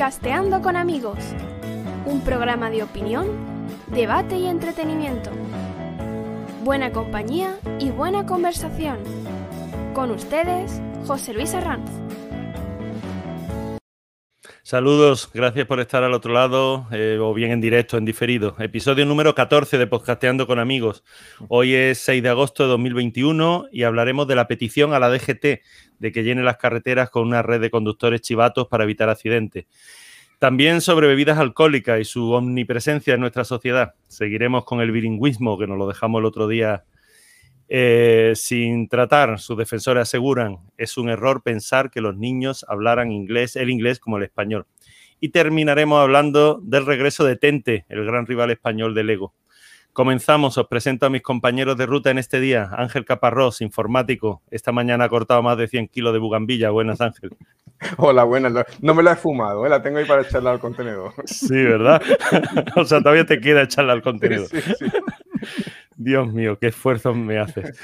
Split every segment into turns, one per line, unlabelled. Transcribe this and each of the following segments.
Podcasteando con amigos, un programa de opinión, debate y entretenimiento. Buena compañía y buena conversación. Con ustedes, José Luis Arranz.
Saludos, gracias por estar al otro lado eh, o bien en directo, en diferido. Episodio número 14 de Podcasteando con Amigos. Hoy es 6 de agosto de 2021 y hablaremos de la petición a la DGT de que llene las carreteras con una red de conductores chivatos para evitar accidentes. También sobre bebidas alcohólicas y su omnipresencia en nuestra sociedad. Seguiremos con el bilingüismo que nos lo dejamos el otro día eh, sin tratar, sus defensores aseguran, es un error pensar que los niños hablaran inglés, el inglés como el español. Y terminaremos hablando del regreso de Tente, el gran rival español del Lego. Comenzamos, os presento a mis compañeros de ruta en este día. Ángel Caparrós, informático. Esta mañana ha cortado más de 100 kilos de bugambilla. Buenas, Ángel.
Hola, buenas. No me la he fumado, ¿eh? la tengo ahí para echarla al contenedor.
Sí, ¿verdad? o sea, todavía te queda echarla al contenedor. Sí, sí. Dios mío, qué esfuerzo me haces.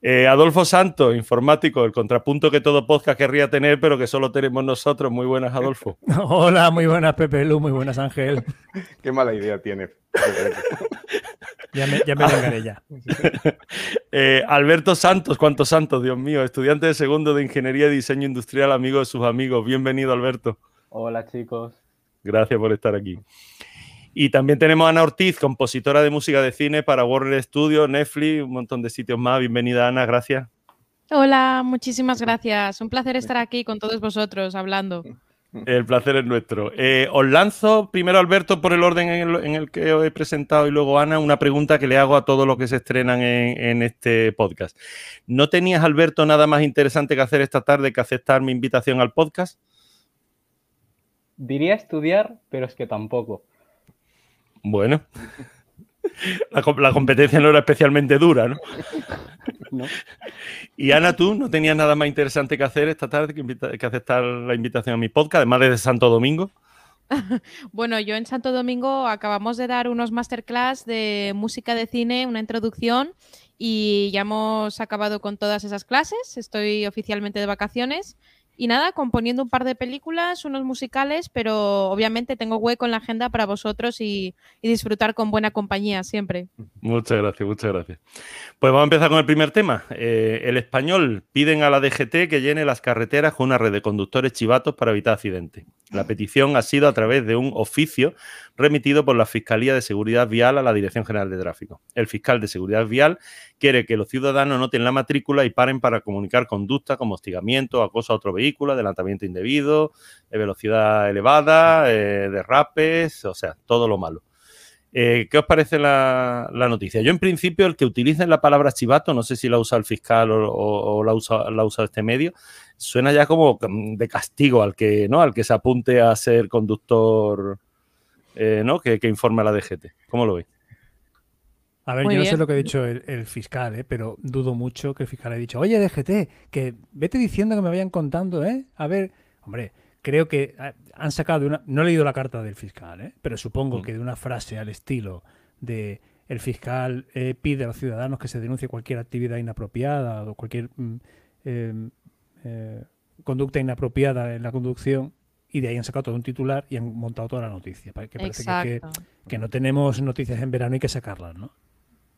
Eh, Adolfo Santos, informático, el contrapunto que todo podcast querría tener, pero que solo tenemos nosotros. Muy buenas, Adolfo.
Hola, muy buenas, Pepe Lu, muy buenas, Ángel.
Qué mala idea tiene.
ya me, ya me ya.
Eh, Alberto Santos, ¿cuántos santos, Dios mío? Estudiante de segundo de Ingeniería y Diseño Industrial, amigo de sus amigos. Bienvenido, Alberto.
Hola, chicos.
Gracias por estar aquí. Y también tenemos a Ana Ortiz, compositora de música de cine para Warner Studios, Netflix, un montón de sitios más. Bienvenida, Ana, gracias.
Hola, muchísimas gracias. Un placer estar aquí con todos vosotros hablando.
El placer es nuestro. Eh, os lanzo primero, Alberto, por el orden en el, que os he presentado y luego Ana, una pregunta que le hago a todos los que se estrenan en, en, este podcast. ¿No tenías, Alberto, nada más interesante que hacer esta tarde que aceptar mi invitación al podcast?
Diría estudiar, pero es que tampoco.
Bueno. La, competencia no era especialmente dura, ¿no? Y Ana, tú no tenías nada más interesante que hacer esta tarde que, aceptar la invitación a mi podcast, además de Santo Domingo.
bueno, yo en Santo Domingo acabamos de dar unos masterclass de música de cine, una introducción, y ya hemos acabado con todas esas clases. Estoy oficialmente de vacaciones y nada, componiendo un par de películas, unos musicales, pero obviamente tengo hueco en la agenda para vosotros y, disfrutar con buena compañía siempre.
Muchas gracias, muchas gracias. Pues vamos a empezar con el primer tema. Eh, el español piden a la DGT que llene las carreteras con una red de conductores chivatos para evitar accidentes. La petición ha sido a través de un oficio remitido por la Fiscalía de Seguridad Vial a la Dirección General de Tráfico. El fiscal de Seguridad Vial quiere que los ciudadanos noten la matrícula y paren para comunicar conducta como hostigamiento, acoso a otro vehículo, adelantamiento indebido, velocidad elevada, eh, derrapes, o sea, todo lo malo. Eh, ¿Qué os parece la, noticia? Yo, en principio, el que utilice la palabra chivato, no sé si la usa el fiscal o, la, usa, la usa este medio, suena ya como de castigo al que, ¿no? al que se apunte a ser conductor eh, ¿no? que, que informe a la DGT. ¿Cómo lo veis?
A ver, yo no sé lo que ha dicho el, fiscal, ¿eh? pero dudo mucho que el fiscal haya dicho, oye, DGT, que vete diciendo que me vayan contando, ¿eh? A ver, hombre, creo que han sacado de una... No he leído la carta del fiscal, ¿eh? pero supongo mm. que de una frase al estilo de el fiscal eh, pide a los ciudadanos que se denuncie cualquier actividad inapropiada o cualquier mm, em, eh, conducta inapropiada en la conducción y de ahí han sacado todo un titular y han montado toda la noticia. Que parece que, que, no tenemos noticias en verano y que sacarlas, ¿no?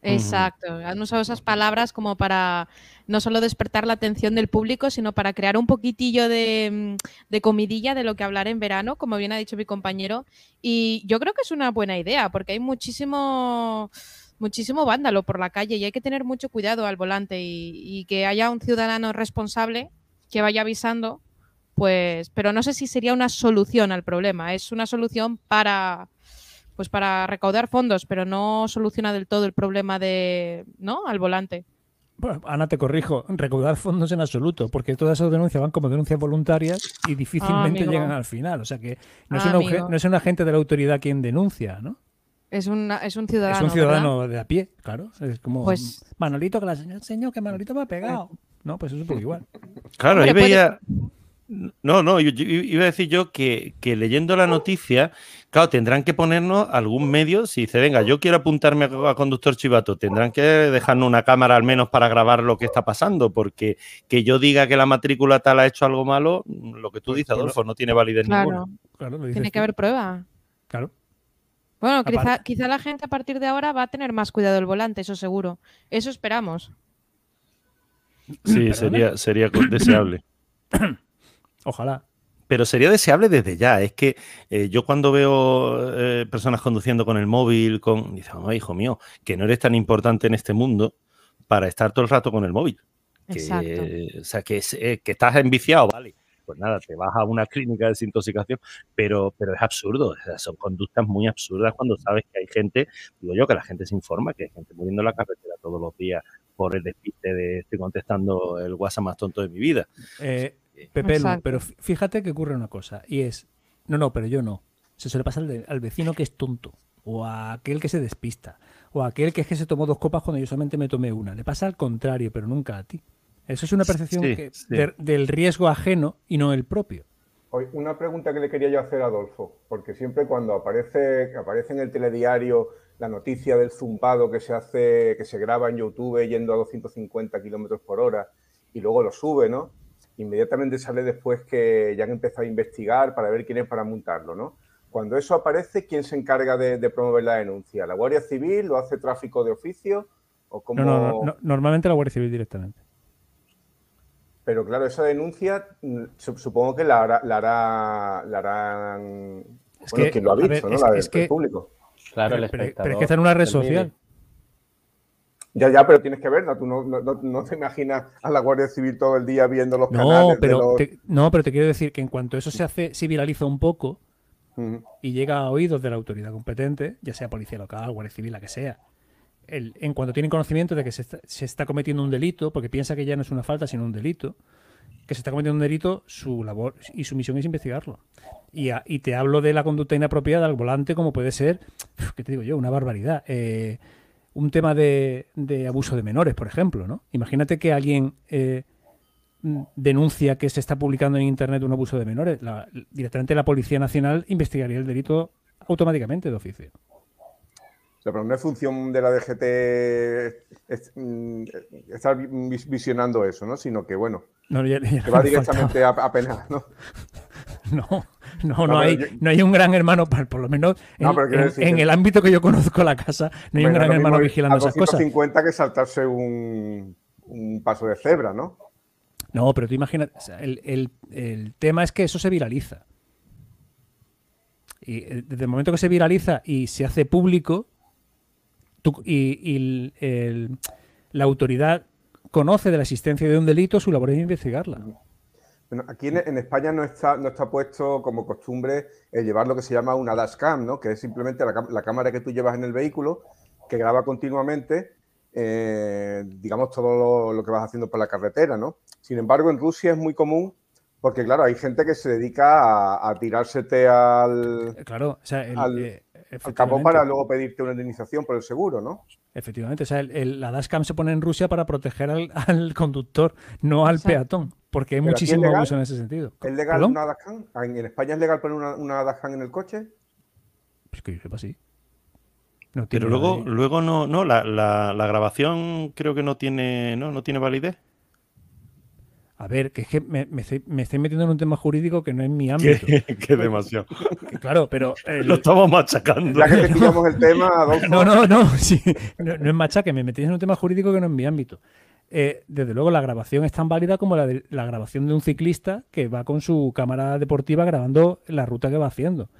Exacto, han usado esas palabras como para no solo despertar la atención del público, sino para crear un poquitillo de, mm, comidilla de lo que hablar en verano, como bien ha dicho mi compañero. Y yo creo que es una buena idea, porque hay muchísimo, muchísimo vándalo por la calle y hay que tener mucho cuidado al volante y, que haya un ciudadano responsable que vaya avisando, pues, pero no sé si sería una solución al problema, es una solución para pues para recaudar fondos, pero no soluciona del todo el problema de, ¿no? Al volante.
Bueno, Ana, te corrijo, recaudar fondos en absoluto, porque todas esas denuncias van como denuncias voluntarias y difícilmente ah, llegan al final. O sea que no, es ah, un, no es un agente de la autoridad quien denuncia, ¿no?
Es, una, es un ciudadano.
Es un ciudadano de a pie, claro. Es como pues, Manolito, que la señor, señor, que Manolito me ha pegado. No, pues es un poco igual.
Claro, ahí veía. No, no, yo, iba a decir yo que, leyendo la noticia, claro, tendrán que ponernos algún medio, si dice, venga, yo quiero apuntarme a, conductor chivato, tendrán que dejarnos una cámara al menos para grabar lo que está pasando, porque que yo diga que la matrícula tal ha hecho algo malo, lo que tú pues dices, Adolfo, no tiene validez
ninguna. Claro, tiene que haber prueba.
Claro.
Bueno, quizá, quizá la gente a partir de ahora va a tener más cuidado del volante, eso seguro. Eso esperamos.
Sí, sería, sería deseable.
Ojalá.
Pero sería deseable desde ya. Es que eh, yo cuando veo eh, personas conduciendo con el móvil, con. Dicen, oh, hijo mío, que no eres tan importante en este mundo para estar todo el rato con el móvil. Que, o sea, que, eh, que estás enviciado, vale. Pues nada, te vas a una clínica de desintoxicación, pero, pero es absurdo. son conductas muy absurdas cuando sabes que hay gente, digo yo, que la gente se informa, que hay gente muriendo en la carretera todos los días por el despiste de estoy contestando el WhatsApp más tonto de mi vida.
Eh, Pepe, pero fíjate que ocurre una cosa, y es, no, no, pero yo no. Se suele pasar al, vecino que es tonto, o a aquel que se despista, o a aquel que es que se tomó dos copas cuando yo solamente me tomé una. Le pasa al contrario, pero nunca a ti. Eso es una percepción del riesgo ajeno y no el propio.
Una pregunta que le quería yo hacer a Adolfo, porque siempre cuando aparece, aparece en el telediario la noticia del zumbado que se hace, que se graba en YouTube yendo a 250 kilómetros por hora y luego lo sube, ¿no? Inmediatamente sale después que ya han empezado a investigar para ver quién es para montarlo, ¿no? Cuando eso aparece, ¿quién se encarga de, promover la denuncia? ¿La Guardia Civil? ¿Lo hace tráfico de oficio? ¿O
no, no, no, normalmente la Guardia Civil directamente.
Pero claro, esa denuncia mm, supongo que la, hará, la, harán... Es bueno, quien lo ha visto, ¿no? la del público.
Claro, el pero, pero, es que está en una red social.
Ya, ya, pero tienes que verla. Tú no, te imaginas a la Guardia Civil todo el día viendo los canales.
Pero no, pero te quiero decir que en cuanto eso se hace, se viraliza un poco y llega a oídos de la autoridad competente, ya sea policía local, Guardia Civil, la que sea, en cuanto tienen conocimiento de que se está, cometiendo un delito, porque piensa que ya no es una falta, sino un delito, que se está cometiendo un delito, su labor y su misión es investigarlo. Y, y te hablo de la conducta inapropiada al volante, como puede ser, ¿qué te digo yo? Una barbaridad. Eh, un tema de, abuso de menores, por ejemplo, ¿no? Imagínate que alguien eh, denuncia que se está publicando en Internet un abuso de menores. directamente la Policía Nacional investigaría el delito automáticamente de oficio.
pero no es función de la DGT mm, estar visionando eso, ¿no? Sino que, bueno, que va directamente a, a penar, ¿no?
No, no, no, hay, no hay un gran hermano, por lo menos en, el ámbito que yo conozco la casa, no hay un gran hermano vigilando esas cosas.
50 que saltarse un, paso de cebra, ¿no?
No, pero tú imaginas, el, tema es que eso se viraliza. Y eh, desde el momento que se viraliza y se hace público, y, la autoridad conoce de la existencia de un delito, su labor es investigarla.
Bueno, aquí en, España no está, no está puesto como costumbre el llevar lo que se llama una dashcam, ¿no? que es simplemente la, cámara que tú llevas en el vehículo que graba continuamente, eh, digamos, todo lo, que vas haciendo por la carretera. ¿no? Sin embargo, en Rusia es muy común porque, claro, hay gente que se dedica a, tirársete al,
claro, o sea,
al, eh, para luego pedirte una indemnización por el seguro, ¿no?
Efectivamente, o sea, la dashcam se pone en Rusia para proteger al, conductor, no al peatón. Porque hay muchísimo abuso en ese sentido.
¿Es legal una dashcam? ¿En España es legal poner una, una dashcam en el coche?
Pues que yo sepa, sí.
Pero luego, luego no, no la, la, grabación creo que no tiene, no, no tiene validez.
A ver, que es que me, me, estoy, metiendo en un tema jurídico que no es mi ámbito.
que, demasiado.
claro, pero.
Lo estamos machacando.
Ya que te pillamos el tema.
No, no, no, sí, no, no, es machaque, me metí en un tema jurídico que no es mi ámbito. Eh, desde luego la grabación es tan válida como la, de, la grabación de un ciclista que va con su cámara deportiva grabando la ruta que va haciendo.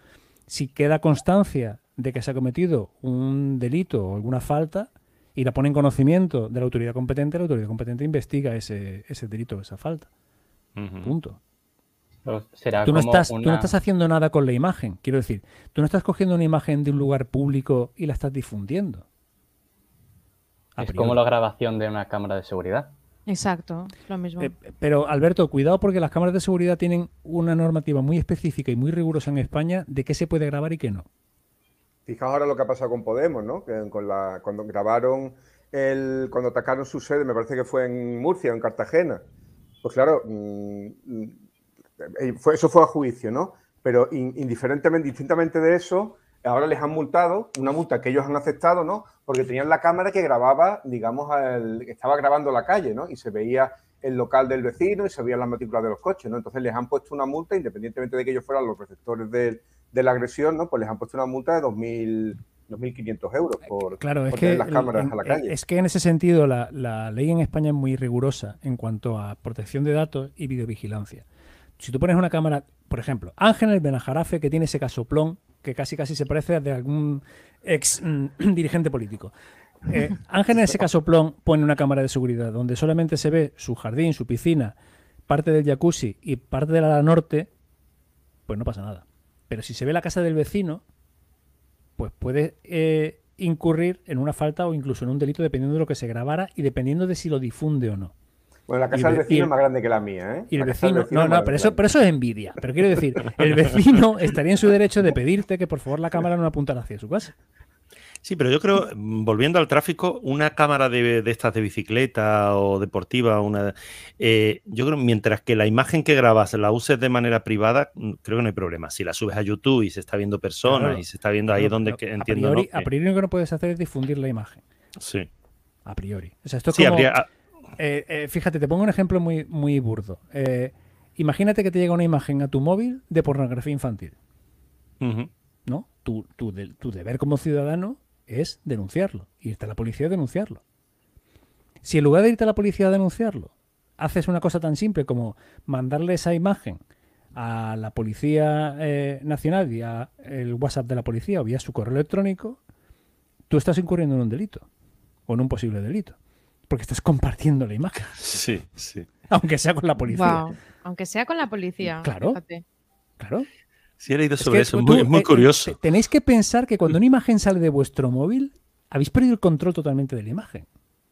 Si queda constancia de que se ha cometido un delito o alguna falta y la pone en conocimiento de la autoridad competente, la autoridad competente investiga ese, delito o esa falta. Punto. tú, no estás, tú no estás haciendo nada con la imagen. Quiero decir, tú no estás cogiendo una imagen de un lugar público y la estás difundiendo.
Es como la grabación de una cámara de seguridad.
Exacto, lo mismo. Eh,
pero Alberto, cuidado porque las cámaras de seguridad tienen una normativa muy específica y muy rigurosa en España de qué se puede grabar y qué no.
Fijaos ahora lo que ha pasado con Podemos, ¿no? Que cuando grabaron, el, cuando atacaron su sede, me parece que fue en Murcia, en Cartagena. Pues claro, mm, eh, eso fue a juicio, ¿no? Pero indiferentemente, distintamente de eso, ahora les han multado, una multa que ellos han aceptado, ¿no? Porque tenían la cámara que grababa, digamos, estaba grabando la calle, ¿no? Y se veía el local del vecino y se veían las matrículas de los coches, ¿no? Entonces les han puesto una multa, independientemente de que ellos fueran los receptores de, la agresión, ¿no? Pues les han puesto una multa de 2.000 2.500 euros por,
claro, es que las cámaras a la calle. Es que en ese sentido la, la, ley en España es muy rigurosa en cuanto a protección de datos y videovigilancia. Si tú pones una cámara, por ejemplo, Ángel Benajarafe, que tiene ese casoplón que casi casi se parece a de algún ex mm, dirigente político. Eh, Ángel en ese casoplón pone una cámara de seguridad donde solamente se ve su jardín, su piscina, parte del jacuzzi y parte de la norte, pues no pasa nada. Pero si se ve la casa del vecino, pues puede eh, incurrir en una falta o incluso en un delito dependiendo de lo que se grabara y dependiendo de si lo difunde o no.
Bueno, la casa del vecino es más grande que la mía, ¿eh?
Y el vecino, no, no, pero eso, pero eso es envidia. Pero quiero decir, el vecino estaría en su derecho de pedirte que por favor la cámara no apuntara hacia su casa.
Sí, pero yo creo, mm, volviendo al tráfico, una cámara de, estas de bicicleta o deportiva, una, eh, yo creo mientras que la imagen que grabas la uses de manera privada, mm, creo que no hay problema. Si la subes a YouTube y se está viendo personas y se está viendo ahí es donde que, entiendo.
A priori, a priori, lo que no puedes hacer es difundir la imagen.
Sí.
A priori. O sea, esto es como, habría, eh, eh, fíjate, te pongo un ejemplo muy, muy burdo. Imagínate que te llega una imagen a tu móvil de pornografía infantil. ¿No? Tu, tu, deber como ciudadano es denunciarlo. Irte a la policía a denunciarlo. Si en lugar de irte a la policía a denunciarlo, haces una cosa tan simple como mandarle esa imagen a la Policía Nacional vía el WhatsApp de la policía o vía su correo electrónico, tú estás incurriendo en un delito o en un posible delito porque estás compartiendo la imagen.
Sí, sí.
Aunque sea con la policía.
Aunque sea con la policía.
Claro. Claro.
Sí, he leído sobre eso, muy, muy eh, curioso.
tenéis que pensar que cuando una imagen sale de vuestro móvil, habéis perdido el control totalmente de la imagen.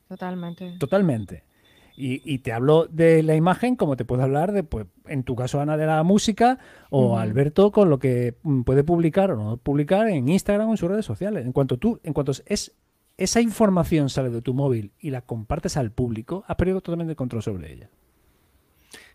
Totalmente.
Totalmente. Y, te hablo de la imagen como te puedo hablar de, pues, en tu caso, Ana, de la música, o Alberto con lo que mm, puede publicar o no publicar en Instagram o en sus redes sociales. En cuanto tú, en cuanto es esa información sale de tu móvil y la compartes al público, has perdido totalmente el control sobre ella.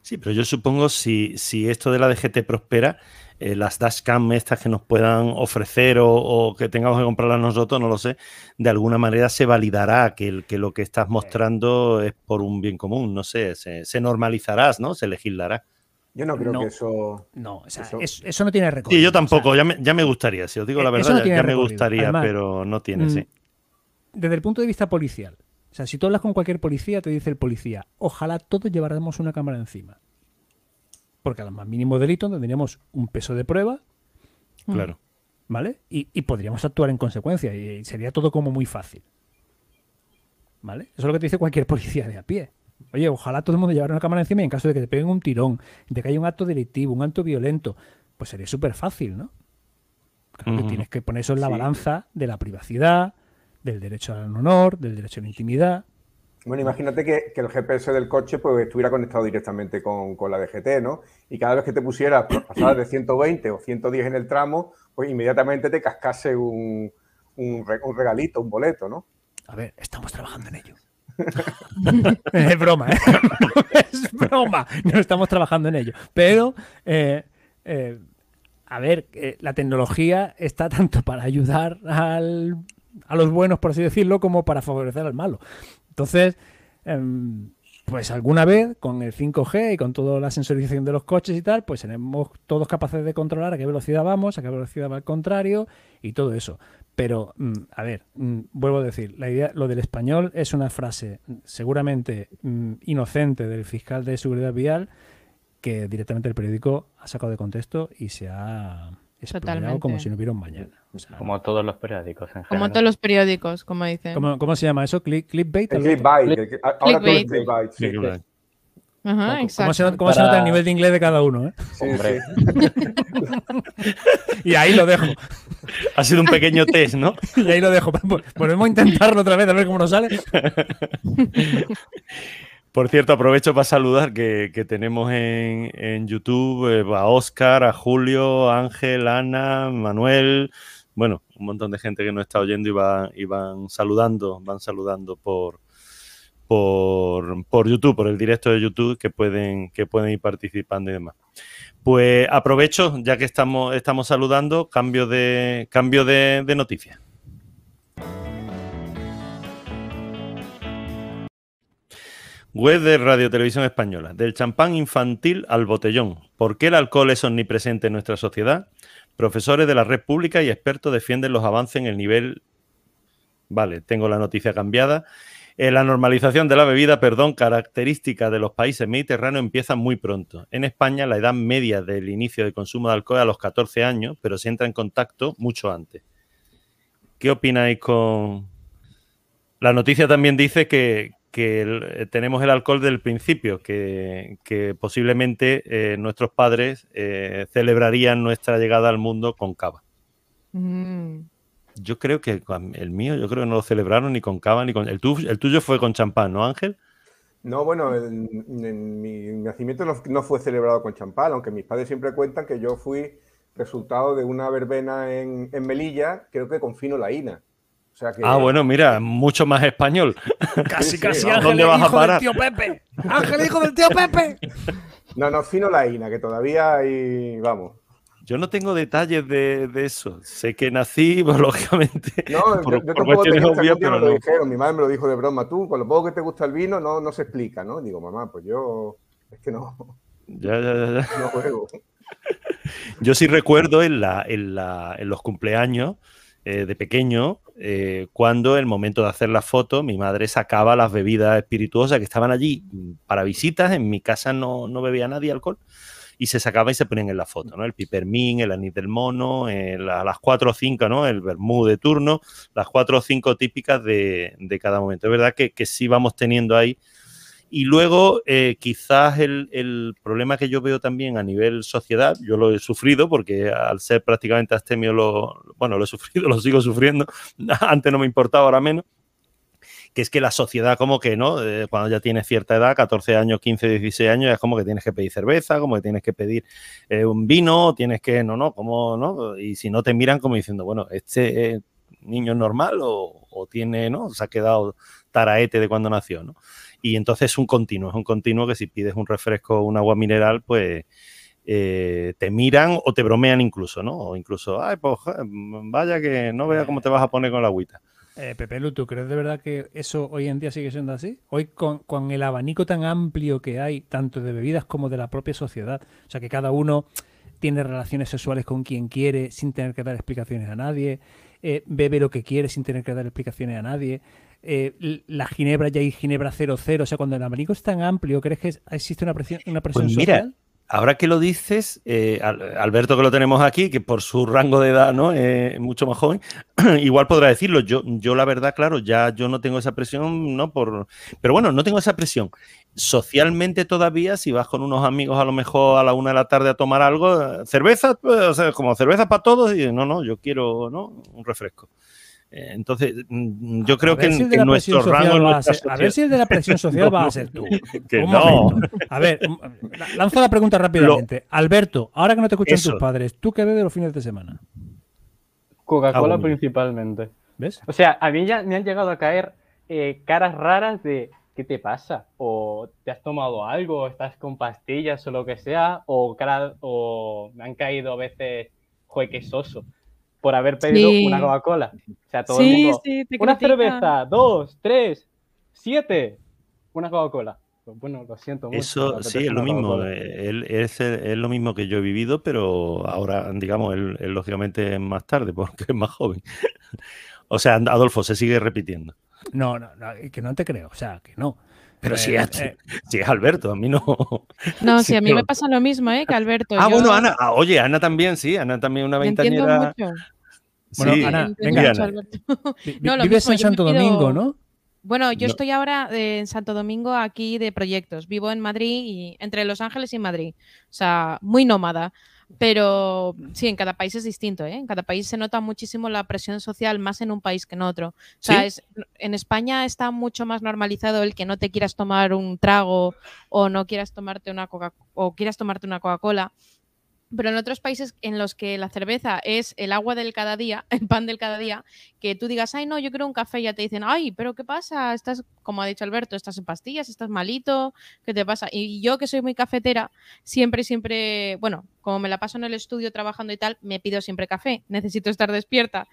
Sí, pero yo supongo si, si esto de la DGT prospera, eh, las dashcam estas que nos puedan ofrecer o, que tengamos que comprarlas nosotros, no lo sé, de alguna manera se validará que, que lo que estás mostrando es por un bien común, no sé, se, normalizará, ¿no? Se legislará.
Yo no creo que eso.
No, eso... no tiene recorrido.
Sí, yo tampoco, ya, me, ya, me, gustaría, si os digo la eh, verdad, ya, me gustaría, pero no tiene, mm, sí
desde el punto de vista policial, o sea, si tú hablas con cualquier policía, te dice el policía, ojalá todos lleváramos una cámara encima. Porque a los más mínimos delitos tendríamos un peso de prueba.
Mm. Claro.
¿Vale? Y, podríamos actuar en consecuencia. Y sería todo como muy fácil. ¿Vale? Eso es lo que te dice cualquier policía de a pie. Oye, ojalá todo el mundo llevara una cámara encima y en caso de que te peguen un tirón, de que haya un acto delictivo, un acto violento, pues sería súper fácil, ¿no? Claro que tienes que poner eso en la balanza de la privacidad, del derecho al honor, del derecho a la intimidad.
Bueno, imagínate que, el GPS del coche pues, estuviera conectado directamente con, la DGT, ¿no? Y cada vez que te pusieras pues, pasar de 120 o 110 en el tramo, pues inmediatamente te cascase un, regalito, un boleto, ¿no?
A ver, estamos trabajando en ello. es broma, ¿eh? es broma. No estamos trabajando en ello. Pero, eh, eh, a ver, eh, la tecnología está tanto para ayudar al a los buenos, por así decirlo, como para favorecer al malo. Entonces, em, pues alguna vez con el 5G y con toda la sensorización de los coches y tal, pues seremos todos capaces de controlar a qué velocidad vamos, a qué velocidad va al contrario y todo eso. Pero, mm, a ver, mm, vuelvo a decir, la idea, lo del español es una frase seguramente mm, inocente del fiscal de seguridad vial que directamente el periódico ha sacado de contexto y se ha explicado como si no hubiera un mañana
como todos los periódicos. En
como todos los periódicos, como dicen.
¿Cómo, se llama eso? ¿Clickbait?
clickbait. Ahora clickbait. Sí.
Ajá,
¿Cómo, se, cómo se, nota el nivel de inglés de cada uno? ¿eh?
Hombre.
y ahí lo dejo.
Ha sido un pequeño test, ¿no?
y ahí lo dejo. Volvemos a intentarlo otra vez a ver cómo nos sale.
Por cierto, aprovecho para saludar que, tenemos en, YouTube eh, a Oscar, a Julio, Ángel, Ana, Manuel, bueno, un montón de gente que nos está oyendo y, va, y van saludando, van saludando por, por, por, YouTube, por el directo de YouTube, que pueden, que pueden ir participando y demás. Pues aprovecho, ya que estamos, estamos saludando, cambio de, cambio de, de noticia. Web de Radio Televisión Española. Del champán infantil al botellón. ¿Por qué el alcohol es omnipresente en nuestra sociedad? Profesores de la red pública y expertos defienden los avances en el nivel. Vale, tengo la noticia cambiada. La normalización de la bebida, perdón, característica de los países mediterráneos empieza muy pronto. En España, la edad media del inicio de consumo de alcohol es a los 14 años, pero se entra en contacto mucho antes. ¿Qué opináis con.? La noticia también dice que, que eh, tenemos el alcohol del principio, que, posiblemente eh, nuestros padres eh, celebrarían nuestra llegada al mundo con cava. Mm. Yo creo que el mío, yo creo que no lo celebraron ni con cava ni con... El, el tuyo fue con champán, ¿no, Ángel?
No, bueno, en, mi nacimiento no, fue celebrado con champán, aunque mis padres siempre cuentan que yo fui resultado de una verbena en, en Melilla, creo que con fino laína.
Ah, bueno, mira, mucho más español.
Casi, casi Ángel, ¿Dónde vas hijo a parar? del tío Pepe. Ángel, hijo del tío Pepe.
No, no, fino la INA, que todavía hay, vamos.
Yo no tengo detalles de, eso. Sé que nací, pues, lógicamente.
No, por, yo, yo tampoco tenía, pero no. lo dijeron. Mi madre me lo dijo de broma. Tú, con lo poco que te gusta el vino, no, no se explica, ¿no? Digo, mamá, pues yo. Es que no.
Ya, ya, ya. ya. No juego. Yo sí recuerdo en, la, en, la, en los cumpleaños eh, de pequeño, eh, cuando el momento de hacer la foto, mi madre sacaba las bebidas espirituosas que estaban allí para visitas. En mi casa no, no bebía nadie alcohol y se sacaba y se ponían en la foto, ¿no? El pipermín, el anís del mono, las cuatro o cinco, ¿no? El vermú de turno, las cuatro o cinco típicas de, de cada momento. Es verdad que, que, sí vamos teniendo ahí y luego, eh, quizás el, problema que yo veo también a nivel sociedad, yo lo he sufrido porque al ser prácticamente astemio, lo, bueno, lo he sufrido, lo sigo sufriendo, antes no me importaba, ahora menos, que es que la sociedad como que, ¿no? Eh, cuando ya tienes cierta edad, 14 años, 15, 16 años, es como que tienes que pedir cerveza, como que tienes que pedir eh, un vino, tienes que, no, no, como, ¿no? Y si no te miran como diciendo, bueno, este niño es normal o, o tiene, ¿no? Se ha quedado taraete de cuando nació, ¿no? Y entonces es un continuo, es un continuo que si pides un refresco o un agua mineral, pues eh, te miran o te bromean incluso, ¿no? O incluso, ay, pues vaya que no vea cómo te vas a poner con la agüita.
Eh, Pepe Lu, ¿tú crees de verdad que eso hoy en día sigue siendo así? Hoy con, con, el abanico tan amplio que hay, tanto de bebidas como de la propia sociedad, o sea que cada uno tiene relaciones sexuales con quien quiere sin tener que dar explicaciones a nadie, eh, bebe lo que quiere sin tener que dar explicaciones a nadie, eh, la ginebra ya hay ginebra 00, o sea, cuando el abanico es tan amplio, ¿crees que existe una presión, una presión pues mira, social?
Ahora que lo dices, eh, Alberto que lo tenemos aquí, que por su rango de edad no es mucho más joven, igual podrá decirlo. Yo, yo la verdad, claro, ya yo no tengo esa presión, no por, pero bueno, no tengo esa presión. Socialmente todavía, si vas con unos amigos a lo mejor a la una de la tarde a tomar algo, cerveza, pues, o sea, como cerveza para todos y no, no, yo quiero, ¿no? Un refresco. Eh, entonces, mm, yo creo que en, nuestro rango.
A, ver si el de la presión social va a ser tú. que no. A ver, lanza la pregunta rápidamente. Alberto, ahora que no te escuchan tus padres, ¿tú qué bebes los fines de semana?
Coca-Cola principalmente. ¿Ves? O sea, a mí ya me han llegado a caer eh, caras raras de ¿qué te pasa? O te has tomado algo, o estás con pastillas o lo que sea, o, cara, o me han caído a veces, juequesoso por haber pedido una Coca-Cola. O sea, todo el mundo. una cerveza, dos, tres, siete, una Coca-Cola. Bueno, lo siento mucho.
Eso sí, es lo mismo. Eh, él, es, es, lo mismo que yo he vivido, pero ahora, digamos, él, lógicamente es más tarde porque es más joven. o sea, Adolfo se sigue repitiendo.
No, no, no, que no te creo. O sea, que no.
Pero si, es, eh, si, es Alberto, a mí no.
No, si a mí me pasa lo mismo, ¿eh? Que Alberto.
Ah, bueno, Ana. Ah, oye, Ana también, sí. Ana también una veintañera.
Bueno, Ana, venga. no, vives en Santo Domingo, ¿no?
Bueno, yo estoy ahora en Santo Domingo aquí de proyectos. Vivo en Madrid y entre Los Ángeles y Madrid. O sea, muy nómada. Pero sí, en cada país es distinto, ¿eh? En cada país se nota muchísimo la presión social, más en un país que en otro. O sea, en España está mucho más normalizado el que no te quieras tomar un trago o no quieras tomarte una Coca o quieras tomarte una Coca-Cola. Pero en otros países en los que la cerveza es el agua del cada día, el pan del cada día, que tú digas, ay, no, yo quiero un café, ya te dicen, ay, pero ¿qué pasa? Estás, como ha dicho Alberto, estás en pastillas, estás malito, ¿qué te pasa? Y yo que soy muy cafetera, siempre, siempre, bueno, como me la paso en el estudio trabajando y tal, me pido siempre café, necesito estar despierta.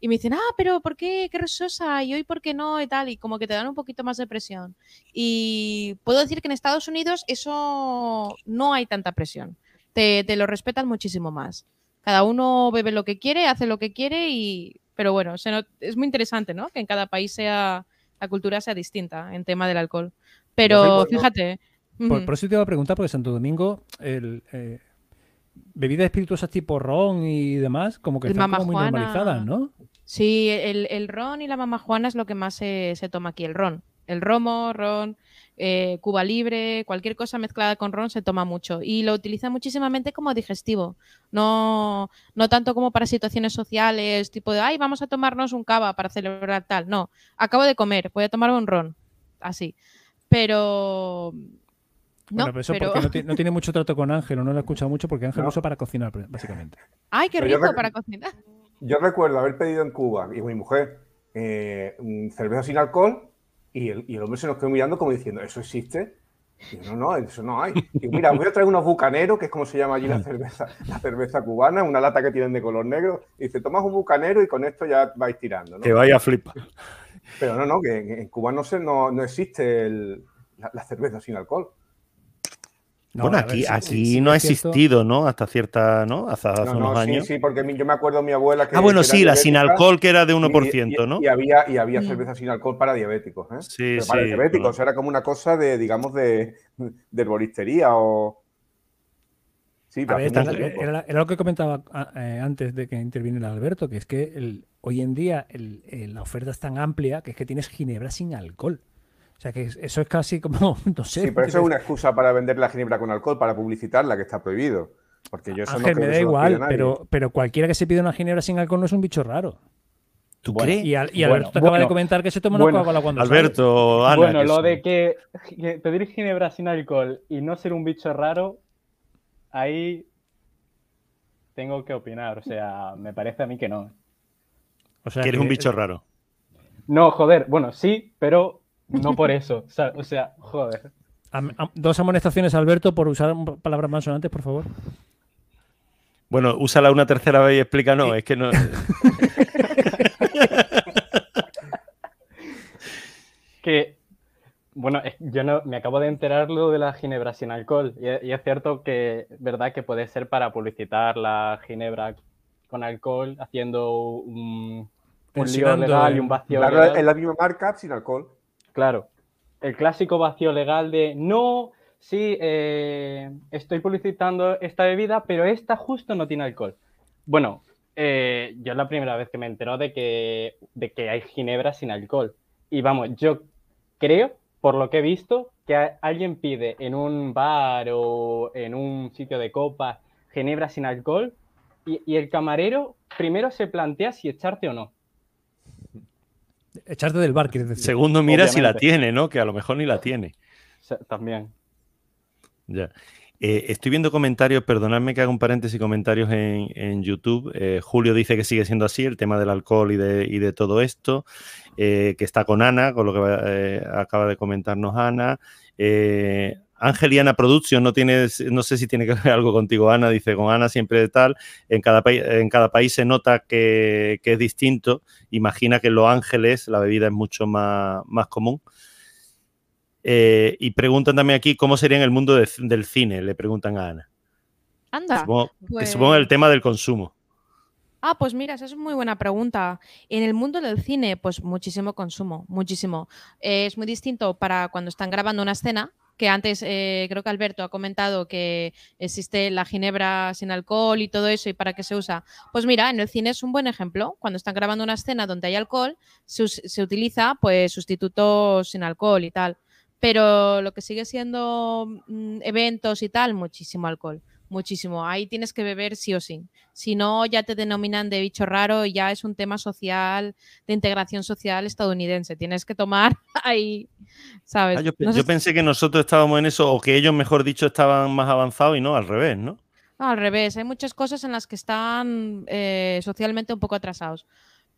Y me dicen, ah, pero ¿por qué? Qué rososa, y hoy ¿por qué no? Y tal, y como que te dan un poquito más de presión. Y puedo decir que en Estados Unidos eso no hay tanta presión te, lo respetan muchísimo más. Cada uno bebe lo que quiere, hace lo que quiere y... Pero bueno, es muy interesante, ¿no? Que en cada país sea la cultura sea distinta en tema del alcohol. Pero fíjate...
Por, eso te iba a preguntar, porque Santo Domingo, el, eh, bebidas espirituosas tipo ron y demás, como que están muy normalizadas, ¿no?
Sí, el, ron y la mamajuana es lo que más se, se toma aquí, el ron. El romo, ron, eh, Cuba Libre, cualquier cosa mezclada con ron se toma mucho y lo utiliza muchísimamente como digestivo, no, no tanto como para situaciones sociales, tipo de, ay, vamos a tomarnos un cava para celebrar tal, no, acabo de comer, voy a tomar un ron, así, pero...
No, pero eso porque no, tiene mucho trato con Ángel, o no lo he escuchado mucho porque Ángel lo usa para cocinar, básicamente.
¡Ay, qué rico para cocinar!
Yo recuerdo haber pedido en Cuba, y mi mujer, eh, cerveza sin alcohol y el, y el, hombre se nos quedó mirando como diciendo, ¿eso existe? Y yo, no, no, eso no hay. Y mira, voy a traer unos bucaneros, que es como se llama allí la cerveza, la cerveza cubana, una lata que tienen de color negro. Y dice, tomas un bucanero y con esto ya vais tirando. ¿no?
Que vaya a flipar.
Pero no, no, que en, Cuba no, se, no, no existe la, cerveza sin alcohol
bueno, aquí, aquí no ha existido, ¿no? Hasta cierta, ¿no? Hasta hace unos años.
Sí, porque yo me acuerdo de mi abuela que.
Ah, bueno, sí, la sin alcohol que era de 1%, ¿no?
Y había, y había mm. cerveza sin alcohol para diabéticos, ¿eh? Sí, sí. Para diabéticos, era como una cosa de, digamos, de, de herboristería o.
Sí, era, lo que comentaba ah, eh, antes de que interviniera Alberto, que es que el, hoy en día la oferta es tan amplia que es que tienes ginebra sin alcohol. O sea que eso es casi como, no sé.
Sí, pero eso es una excusa para vender la ginebra con alcohol, para publicitarla, que está prohibido. Porque yo eso
no me da igual, pero, pero cualquiera que se pide una ginebra sin alcohol no es un bicho raro.
¿Tú crees?
Y, Alberto te acaba de comentar que se toma una Coca-Cola cuando
Alberto, Ana,
Bueno, lo de que, pedir ginebra sin alcohol y no ser un bicho raro, ahí tengo que opinar. O sea, me parece a mí que no.
O sea, que eres un bicho raro.
No, joder, bueno, sí, pero no por eso. O sea, joder.
dos amonestaciones, Alberto, por usar palabras más sonantes, por favor.
Bueno, úsala una tercera vez y explícanos. Es que no.
que. Bueno, yo no, me acabo de enterar lo de la ginebra sin alcohol. Y, es cierto que, verdad, que puede ser para publicitar la ginebra con alcohol, haciendo un, un lío legal y un vacío.
Legal. En la misma marca sin alcohol.
Claro, el clásico vacío legal de no, sí, eh, estoy publicitando esta bebida, pero esta justo no tiene alcohol. Bueno, eh, yo es la primera vez que me entero de que, de que hay ginebra sin alcohol. Y vamos, yo creo, por lo que he visto, que alguien pide en un bar o en un sitio de copas ginebra sin alcohol y, y el camarero primero se plantea si echarte o no.
Echarte del bar, quieres decir.
Segundo, mira si la tiene, ¿no? Que a lo mejor ni la tiene.
También.
Ya. Eh, estoy viendo comentarios, perdonadme que haga un paréntesis, comentarios en, YouTube. Eh, Julio dice que sigue siendo así, el tema del alcohol y de, todo esto, eh, que está con Ana, con lo que acaba de comentarnos Ana. Angeliana Production no tiene, no sé si tiene que ver algo contigo, Ana, dice con Ana siempre de tal, en cada, en cada país se nota que, es distinto, imagina que en Los Ángeles la bebida es mucho más, más común. Eh, y preguntan también aquí cómo sería en el mundo del cine, le preguntan a Ana.
Anda.
Supongo, pues... supongo el tema del consumo.
Ah, pues mira, esa es muy buena pregunta. En el mundo del cine, pues muchísimo consumo, muchísimo. es muy distinto para cuando están grabando una escena, que antes eh, creo que Alberto ha comentado que existe la ginebra sin alcohol y todo eso y para qué se usa. Pues mira, en el cine es un buen ejemplo. Cuando están grabando una escena donde hay alcohol, se, utiliza pues sustitutos sin alcohol y tal. Pero lo que sigue siendo mm, eventos y tal, muchísimo alcohol muchísimo. Ahí tienes que beber sí o sí. Si no, ya te denominan de bicho raro y ya es un tema social, de integración social estadounidense. Tienes que tomar ahí, ¿sabes?
Ah, yo, pensé que nosotros estábamos en eso, o que ellos, mejor dicho, estaban más avanzados y no, al revés, ¿no?
al revés, hay muchas cosas en las que están eh, socialmente un poco atrasados.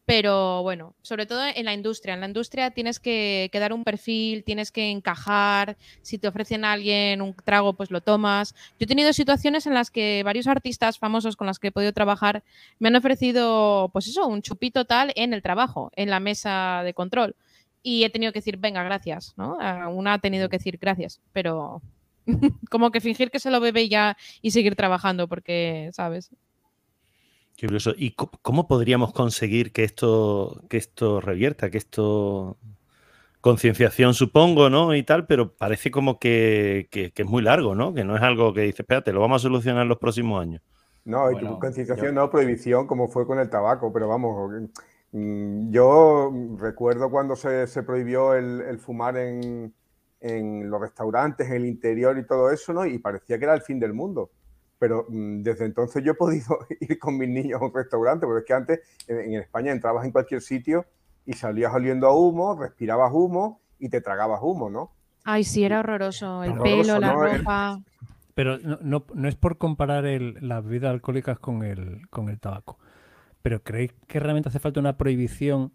Pero bueno, sobre todo en la industria. En la industria tienes que, dar un perfil, tienes que encajar. Si te ofrecen a alguien un trago, pues lo tomas. Yo he tenido situaciones en las que varios artistas famosos con los que he podido trabajar me han ofrecido, pues eso, un chupito tal en el trabajo, en la mesa de control. Y he tenido que decir, venga, gracias, ¿no? Una ha tenido que decir gracias, pero como que fingir que se lo bebe ya y seguir trabajando, porque, ¿sabes?
Qué curioso. ¿Y cómo podríamos conseguir que esto, que esto revierta, que esto concienciación supongo, ¿no? Y tal, pero parece como que, es muy largo, ¿no? Que no es algo que dice, espérate, lo vamos a solucionar en los próximos años.
No, concienciación no, prohibición, como fue con el tabaco, pero vamos, mm, yo recuerdo cuando se, prohibió el, fumar en, en, los restaurantes, en el interior y todo eso, ¿no? Y parecía que era el fin del mundo pero mm, desde entonces yo he podido ir con mis niños a un restaurante, porque es que antes en, España entrabas en cualquier sitio y salías oliendo a humo, respirabas humo y te tragabas humo, ¿no?
Ay, sí, era horroroso. El pelo, la ropa.
Pero no, es por comparar las bebidas alcohólicas con el, con el tabaco. ¿Pero creéis que realmente hace falta una prohibición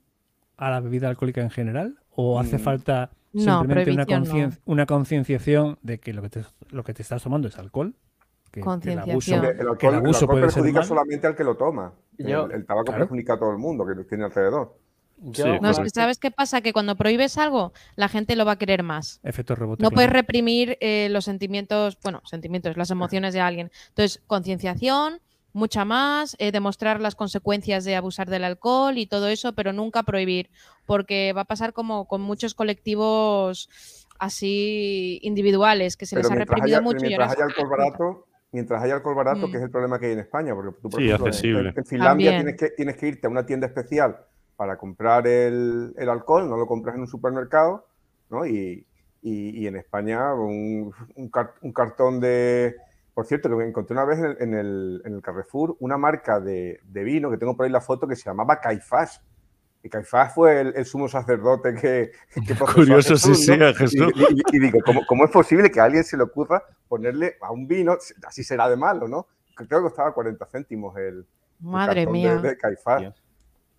a la bebida alcohólica en general? ¿O hace mm. falta simplemente una concienciación de que lo que, te, lo que te estás tomando es alcohol
Concienciación.
El, abuso, perjudica solamente al que lo toma. el, tabaco perjudica a todo el mundo que lo tiene alrededor.
no, es que ¿sabes qué pasa? Que cuando prohíbes algo, la gente lo va a querer más.
Efecto rebote.
No puedes reprimir eh, los sentimientos, bueno, sentimientos, las emociones de alguien. Entonces, concienciación, mucha más, eh, demostrar las consecuencias de abusar del alcohol y todo eso, pero nunca prohibir, porque va a pasar como con muchos colectivos así individuales que se les ha reprimido mucho.
y ahora barato, mientras haya alcohol barato, mm. que es el problema que hay en España. Porque tú, por
sí, accesible.
En, Finlandia tienes que, tienes que irte a una tienda especial para comprar el, alcohol, no lo compras en un supermercado, ¿no? Y, en España un, cartón de... Por cierto, que me encontré una vez en el, Carrefour una marca de, de, vino, que tengo por ahí la foto, que se llamaba Caifás. Y Caifás fue el, sumo sacerdote que, que
Curioso si sea Jesús.
Y, digo, ¿cómo, es posible que a alguien se le ocurra ponerle a un vino, así será de malo, ¿no? Creo que costaba 40 céntimos el,
Madre mía.
De, Caifás.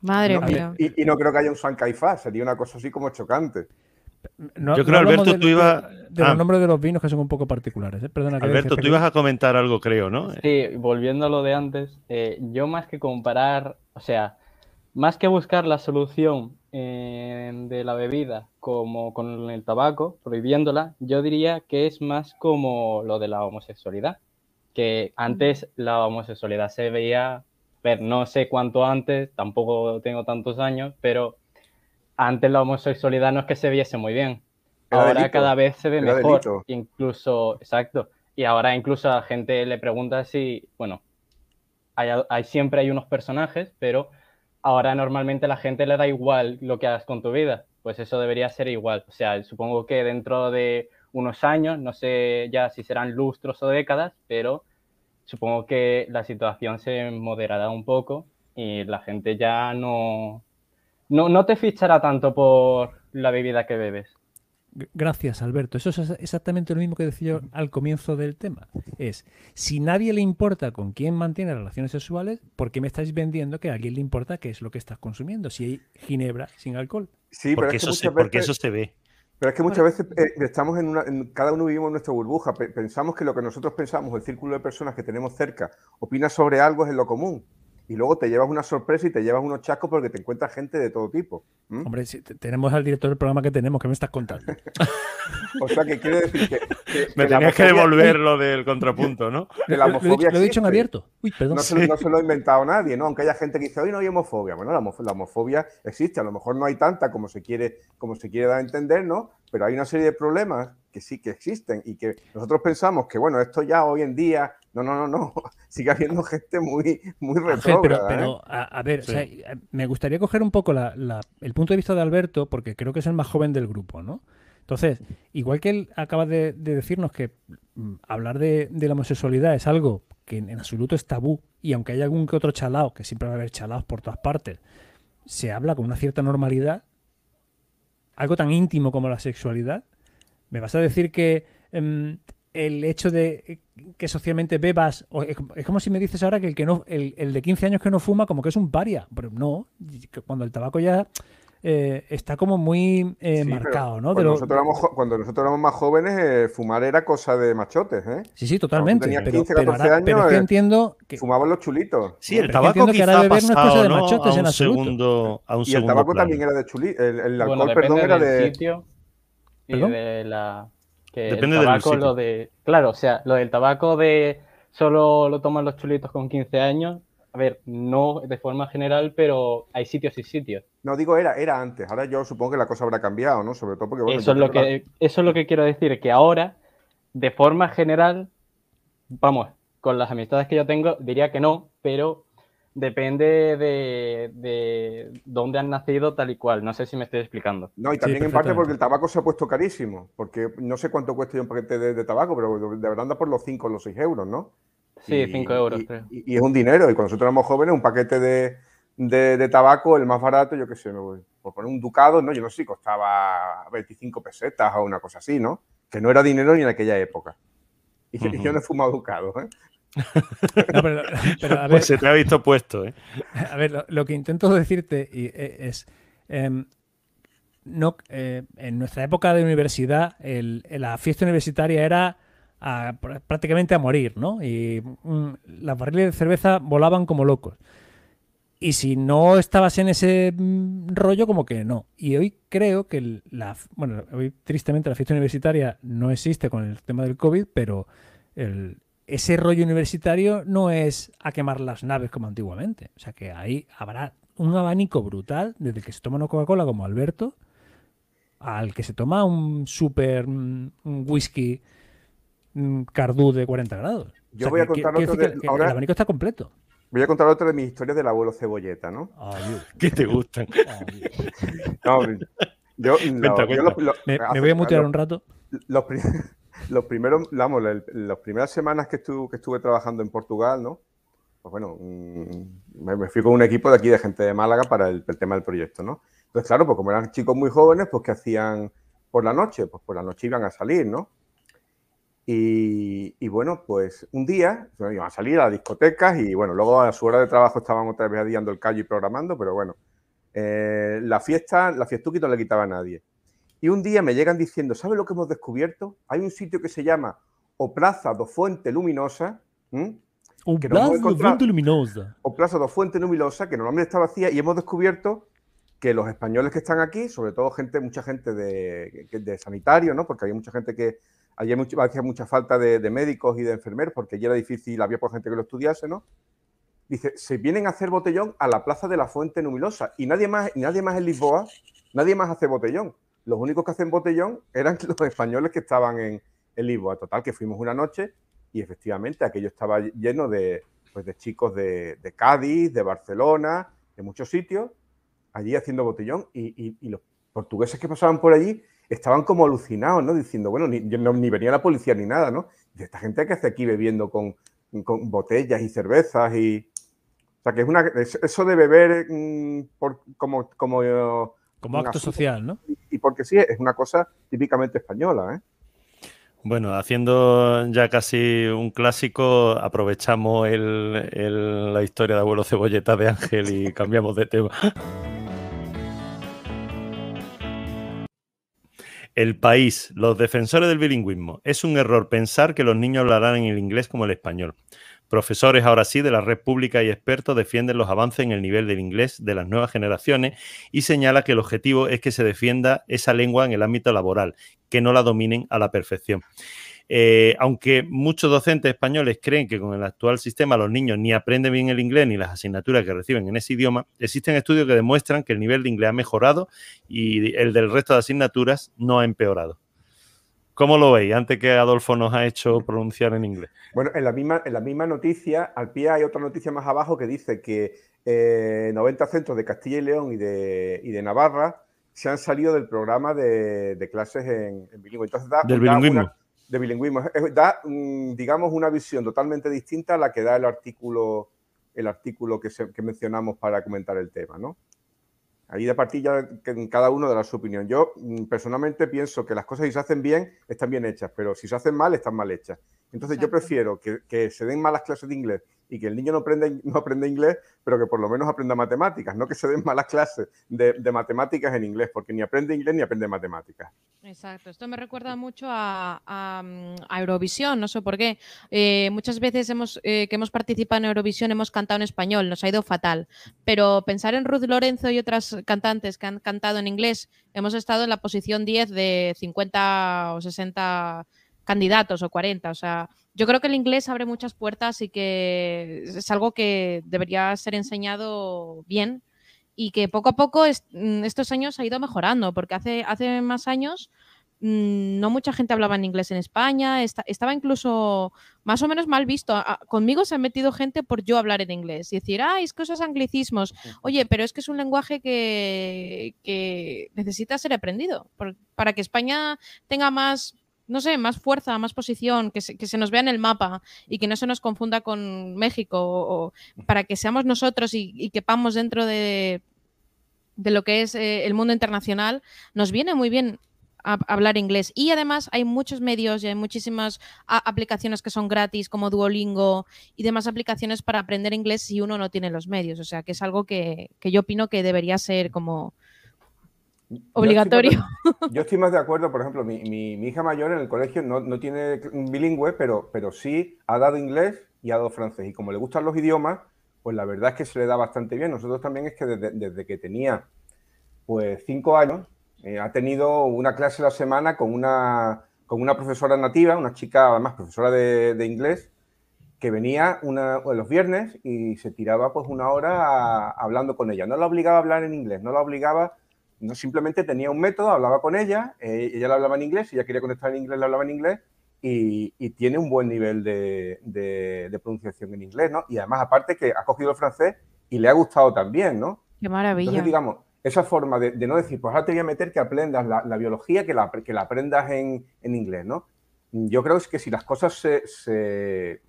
Madre mía.
Y, no creo que haya un San Caifás, sería una cosa así como chocante.
Yo creo, Alberto, tú ibas.
De, los ah. nombres de los vinos que son un poco particulares. ¿eh? Perdona,
Alberto, tú ibas a comentar algo, creo, ¿no?
Sí, volviendo a lo de antes, eh, yo más que comparar, o sea, más que buscar la solución eh, de la bebida como con el tabaco, prohibiéndola, yo diría que es más como lo de la homosexualidad, que antes la homosexualidad se veía, pero no sé cuánto antes, tampoco tengo tantos años, pero antes la homosexualidad no es que se viese muy bien. ahora cada vez se ve mejor, incluso, exacto. Y ahora incluso a la gente le pregunta si, bueno, hay siempre hay unos personajes, pero ahora normalmente la gente le da igual lo que hagas con tu vida. Pues eso debería ser igual. O sea, supongo que dentro de unos años, no sé ya si serán lustros o décadas, pero supongo que la situación se moderará un poco y la gente ya no, no, no te fichará tanto por la bebida que bebes.
Gracias, Alberto. Eso es exactamente lo mismo que decía yo al comienzo del tema. Es, si nadie le importa con quién mantiene relaciones sexuales, ¿por qué me estáis vendiendo que a alguien le importa qué es lo que estás consumiendo? Si hay ginebra sin alcohol.
Sí, porque, eso, se, porque eso se ve.
Pero es que muchas veces eh, estamos en una, cada uno vivimos en nuestra burbuja. Pensamos que lo que nosotros pensamos, el círculo de personas que tenemos cerca, opina sobre algo es en lo común y luego te llevas una sorpresa y te llevas unos chascos porque te encuentras gente de todo tipo.
Hombre, si tenemos al director del programa que tenemos, ¿qué me estás contando?
o sea, que quiere decir que.
me tenías que devolver lo del contrapunto, ¿no?
la homofobia
lo, he dicho en abierto. Uy, perdón.
No, se, lo ha inventado nadie, ¿no? Aunque haya gente que dice, hoy no hay homofobia. Bueno, la, homofobia existe, a lo mejor no hay tanta como se quiere, como se quiere dar a entender, ¿no? Pero hay una serie de problemas que sí que existen y que nosotros pensamos que, bueno, esto ya hoy en día no, no, no, no. Sigue habiendo gente muy, muy retrógrada.
Pero,
¿eh?
a, ver, me gustaría coger un poco el punto de vista de Alberto, porque creo que es el más joven del grupo, ¿no? Entonces, igual que él acaba de, decirnos que mm, hablar de, la homosexualidad es algo que en, absoluto es tabú, y aunque haya algún que otro chalao, que siempre va a haber chalaos por todas partes, se habla con una cierta normalidad, algo tan íntimo como la sexualidad, ¿me vas a decir que em, el hecho de que socialmente bebas, es como si me dices ahora que el que no, el, el, de 15 años que no fuma, como que es un paria. Pero no, cuando el tabaco ya eh, está como muy eh, marcado, ¿no?
Cuando, nosotros éramos, cuando, nosotros éramos, más jóvenes, eh, fumar era cosa de machotes, ¿eh?
Sí, sí, totalmente. pero, 15, 14 años, pero es que entiendo que...
Fumaban los chulitos.
Sí, el tabaco que ahora beber no es cosa de machotes en absoluto.
Segundo, a un y el tabaco también era de chulitos. El, alcohol, perdón, era de...
Sitio y de la... Que Depende el tabaco, lo de... Claro, o sea, lo del tabaco de solo lo toman los chulitos con 15 años a ver, no de forma general, pero hay sitios y sitios.
No, digo era, era antes. Ahora yo supongo que la cosa habrá cambiado, ¿no? Sobre todo porque...
Bueno, eso, es lo que, eso es lo que quiero decir, que ahora, de forma general, vamos, con las amistades que yo tengo, diría que no, pero depende de, de, dónde han nacido tal y cual. No sé si me estoy explicando.
No, y también en parte porque el tabaco se ha puesto carísimo, porque no sé cuánto cuesta un paquete de, de tabaco, pero de verdad anda por los 5 o los 6 euros, ¿no?
Sí, 5 euros,
y, es un dinero. Y cuando nosotros éramos jóvenes, un paquete de, tabaco, el más barato, yo qué sé, por poner un ducado, ¿no? Yo no sé si costaba 25 pesetas o una cosa así, ¿no? Que no era dinero ni en aquella época. Y yo no he fumado ducado, ¿eh?
pues se te ha visto puesto, ¿eh?
A ver, lo, que intento decirte e, es. Em, no, eh, en nuestra época de universidad, la fiesta universitaria era prácticamente a morir, ¿no? Y mm, las barriles de cerveza volaban como locos. Y si no estabas en ese mm, rollo, como que no. Y hoy creo que la, bueno, hoy tristemente la fiesta universitaria no existe con el tema del COVID, pero ese rollo universitario no es a quemar las naves como antiguamente. O sea que ahí habrá un abanico brutal, desde el que se toma una Coca-Cola como Alberto, al que se toma un super mm, whisky Cardú de 40 grados.
Yo voy a contar otro
de, ahora, el abanico está completo.
Voy a contar otra de mis historias del abuelo Cebolleta, ¿no?
¿Qué te gustan?
no, yo,
me, voy a mutear un rato.
Los, los primeros, vamos, las primeras semanas que estuve, que estuve trabajando en Portugal, ¿no? Pues bueno, mm, me, fui con un equipo de aquí de gente de Málaga para el, tema del proyecto, ¿no? Entonces, claro, pues como eran chicos muy jóvenes, pues ¿qué hacían por la noche? Pues por la noche iban a salir, ¿no? Y, bueno, pues un día iban a salir a las discotecas y bueno, luego a su hora de trabajo estaban otra vez adiando el callo y programando, pero bueno, eh, la fiesta, la fiestuquita no le quitaba a nadie. Y un día me llegan diciendo, ¿sabes lo que hemos descubierto? Hay un sitio que se llama O Plaza do Fuente Luminosa.
O Plaza do Fuente Luminosa.
O Plaza do Fuente Luminosa, que normalmente está vacía, y hemos descubierto que los españoles que están aquí, sobre todo gente, mucha gente de, de sanitario, ¿no? Porque había mucha gente que Allí hacía mucha falta de, médicos y de enfermeros porque allí era difícil, había por gente que lo estudiase, ¿no? Dice, se vienen a hacer botellón a la plaza de la Fuente Numilosa y nadie más, y nadie más en Lisboa, nadie más hace botellón. Los únicos que hacen botellón eran los españoles que estaban en, Lisboa. Total, que fuimos una noche y efectivamente aquello estaba lleno de, pues, de chicos de, Cádiz, de Barcelona, de muchos sitios, allí haciendo botellón y, y los portugueses que pasaban por allí estaban como alucinados, ¿no? Diciendo, bueno, ni, ni venía la policía ni nada, ¿no? De esta gente que hace aquí bebiendo con, botellas y cervezas y... O sea, que es una... Eso de beber mm, por, como... Como,
como acto social, ¿no?
Y, porque sí, es una cosa típicamente española, ¿eh?
Bueno, haciendo ya casi un clásico, aprovechamos la historia de abuelo cebolleta de Ángel y cambiamos de tema. El país, los defensores del bilingüismo. Es un error pensar que los niños hablarán en el inglés como el español. Profesores ahora sí de la red pública y expertos defienden los avances en el nivel del inglés de las nuevas generaciones y señala que el objetivo es que se defienda esa lengua en el ámbito laboral, que no la dominen a la perfección. Eh, aunque muchos docentes españoles creen que con el actual sistema los niños ni aprenden bien el inglés ni las asignaturas que reciben en ese idioma, existen estudios que demuestran que el nivel de inglés ha mejorado y el del resto de asignaturas no ha empeorado. ¿Cómo lo veis? Antes que Adolfo nos ha hecho pronunciar en inglés.
Bueno, en la misma, en la misma noticia, al pie hay otra noticia más abajo que dice que 90 eh, centros de Castilla y León y de, de Navarra se han salido del programa de, clases en, bilingüe. Entonces
del bilingüismo
de bilingüismo. Da, mm, digamos, una visión totalmente distinta a la que da el artículo, el artículo que, mencionamos para comentar el tema, ¿no? Ahí de partida cada uno da su opinión. Yo mm, personalmente pienso que las cosas si se hacen bien, están bien hechas, pero si se hacen mal, están mal hechas. Entonces yo prefiero que, que, se den malas clases de inglés y que el niño no aprenda, no aprenda inglés, pero que por lo menos aprenda matemáticas, no que se den malas clases de, matemáticas en inglés, porque ni aprende inglés ni aprende matemáticas.
Exacto, esto me recuerda mucho a, Eurovisión, no sé por qué. Eh, muchas veces hemos, eh, que hemos participado en Eurovisión hemos cantado en español, nos ha ido fatal, pero pensar en Ruth Lorenzo y otras cantantes que han cantado en inglés, hemos estado en la posición 10 de 50 o 60 candidatos o 40. O sea, yo creo que el inglés abre muchas puertas y que es algo que debería ser enseñado bien y que poco a poco mm, estos años ha ido mejorando, porque hace, hace más años mm, no mucha gente hablaba en inglés en España, estaba incluso más o menos mal visto. conmigo se ha metido gente por yo hablar en inglés y decir, ay, es que esos anglicismos. Oye, pero es que es un lenguaje que, que necesita ser aprendido para que España tenga más no sé, más fuerza, más posición, que se, nos vea en el mapa y que no se nos confunda con México, o, para que seamos nosotros y, y quepamos dentro de, lo que es eh, el mundo internacional, nos viene muy bien hablar inglés. Y además hay muchos medios y hay muchísimas aplicaciones que son gratis, como Duolingo y demás aplicaciones para aprender inglés si uno no tiene los medios. O sea, que es algo que, que yo opino que debería ser como obligatorio.
Yo estoy, más, de acuerdo, por ejemplo, mi, mi, hija mayor en el colegio no, no, tiene un bilingüe, pero, pero sí ha dado inglés y ha dado francés. Y como le gustan los idiomas, pues la verdad es que se le da bastante bien. Nosotros también es que desde, desde que tenía pues cinco años, eh, ha tenido una clase a la semana con una, con una profesora nativa, una chica además profesora de, de inglés, que venía una, los viernes y se tiraba pues una hora hablando con ella. No la obligaba a hablar en inglés, no la obligaba no simplemente tenía un método, hablaba con ella, eh, ella le hablaba en inglés, ella quería conectar en inglés, le hablaba en inglés y, tiene un buen nivel de, pronunciación en inglés, ¿no? Y además, aparte que ha cogido el francés y le ha gustado también, ¿no?
Qué maravilla.
Entonces, digamos, esa forma de, no decir, pues ahora te voy a meter que aprendas la, biología, que la, que la aprendas en, inglés, ¿no? Yo creo que si las cosas se, se,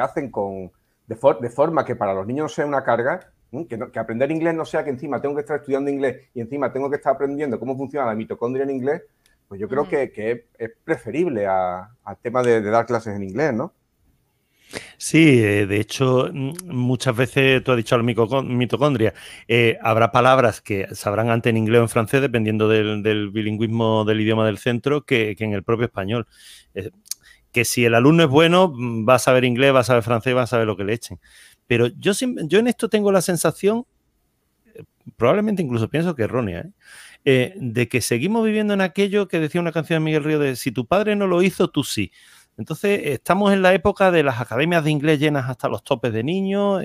hacen con, de, de forma que para los niños no sea una carga, que, aprender inglés no sea que encima tengo que estar estudiando inglés y encima tengo que estar aprendiendo cómo funciona la mitocondria en inglés, pues yo creo que, es, preferible al tema de, dar clases en inglés, ¿no?
Sí, eh, de hecho, mm, muchas veces tú has dicho la mitocondria. Eh, habrá palabras que sabrán antes en inglés o en francés, dependiendo del, bilingüismo del idioma del centro, que, en el propio español. que si el alumno es bueno, mm, va a saber inglés, va a saber francés, va a saber lo que le echen. Pero yo, yo en esto tengo la sensación, eh, probablemente incluso pienso que errónea, ¿eh? Eh, de que seguimos viviendo en aquello que decía una canción de Miguel Río de si tu padre no lo hizo, tú sí. Entonces, estamos en la época de las academias de inglés llenas hasta los topes de niños.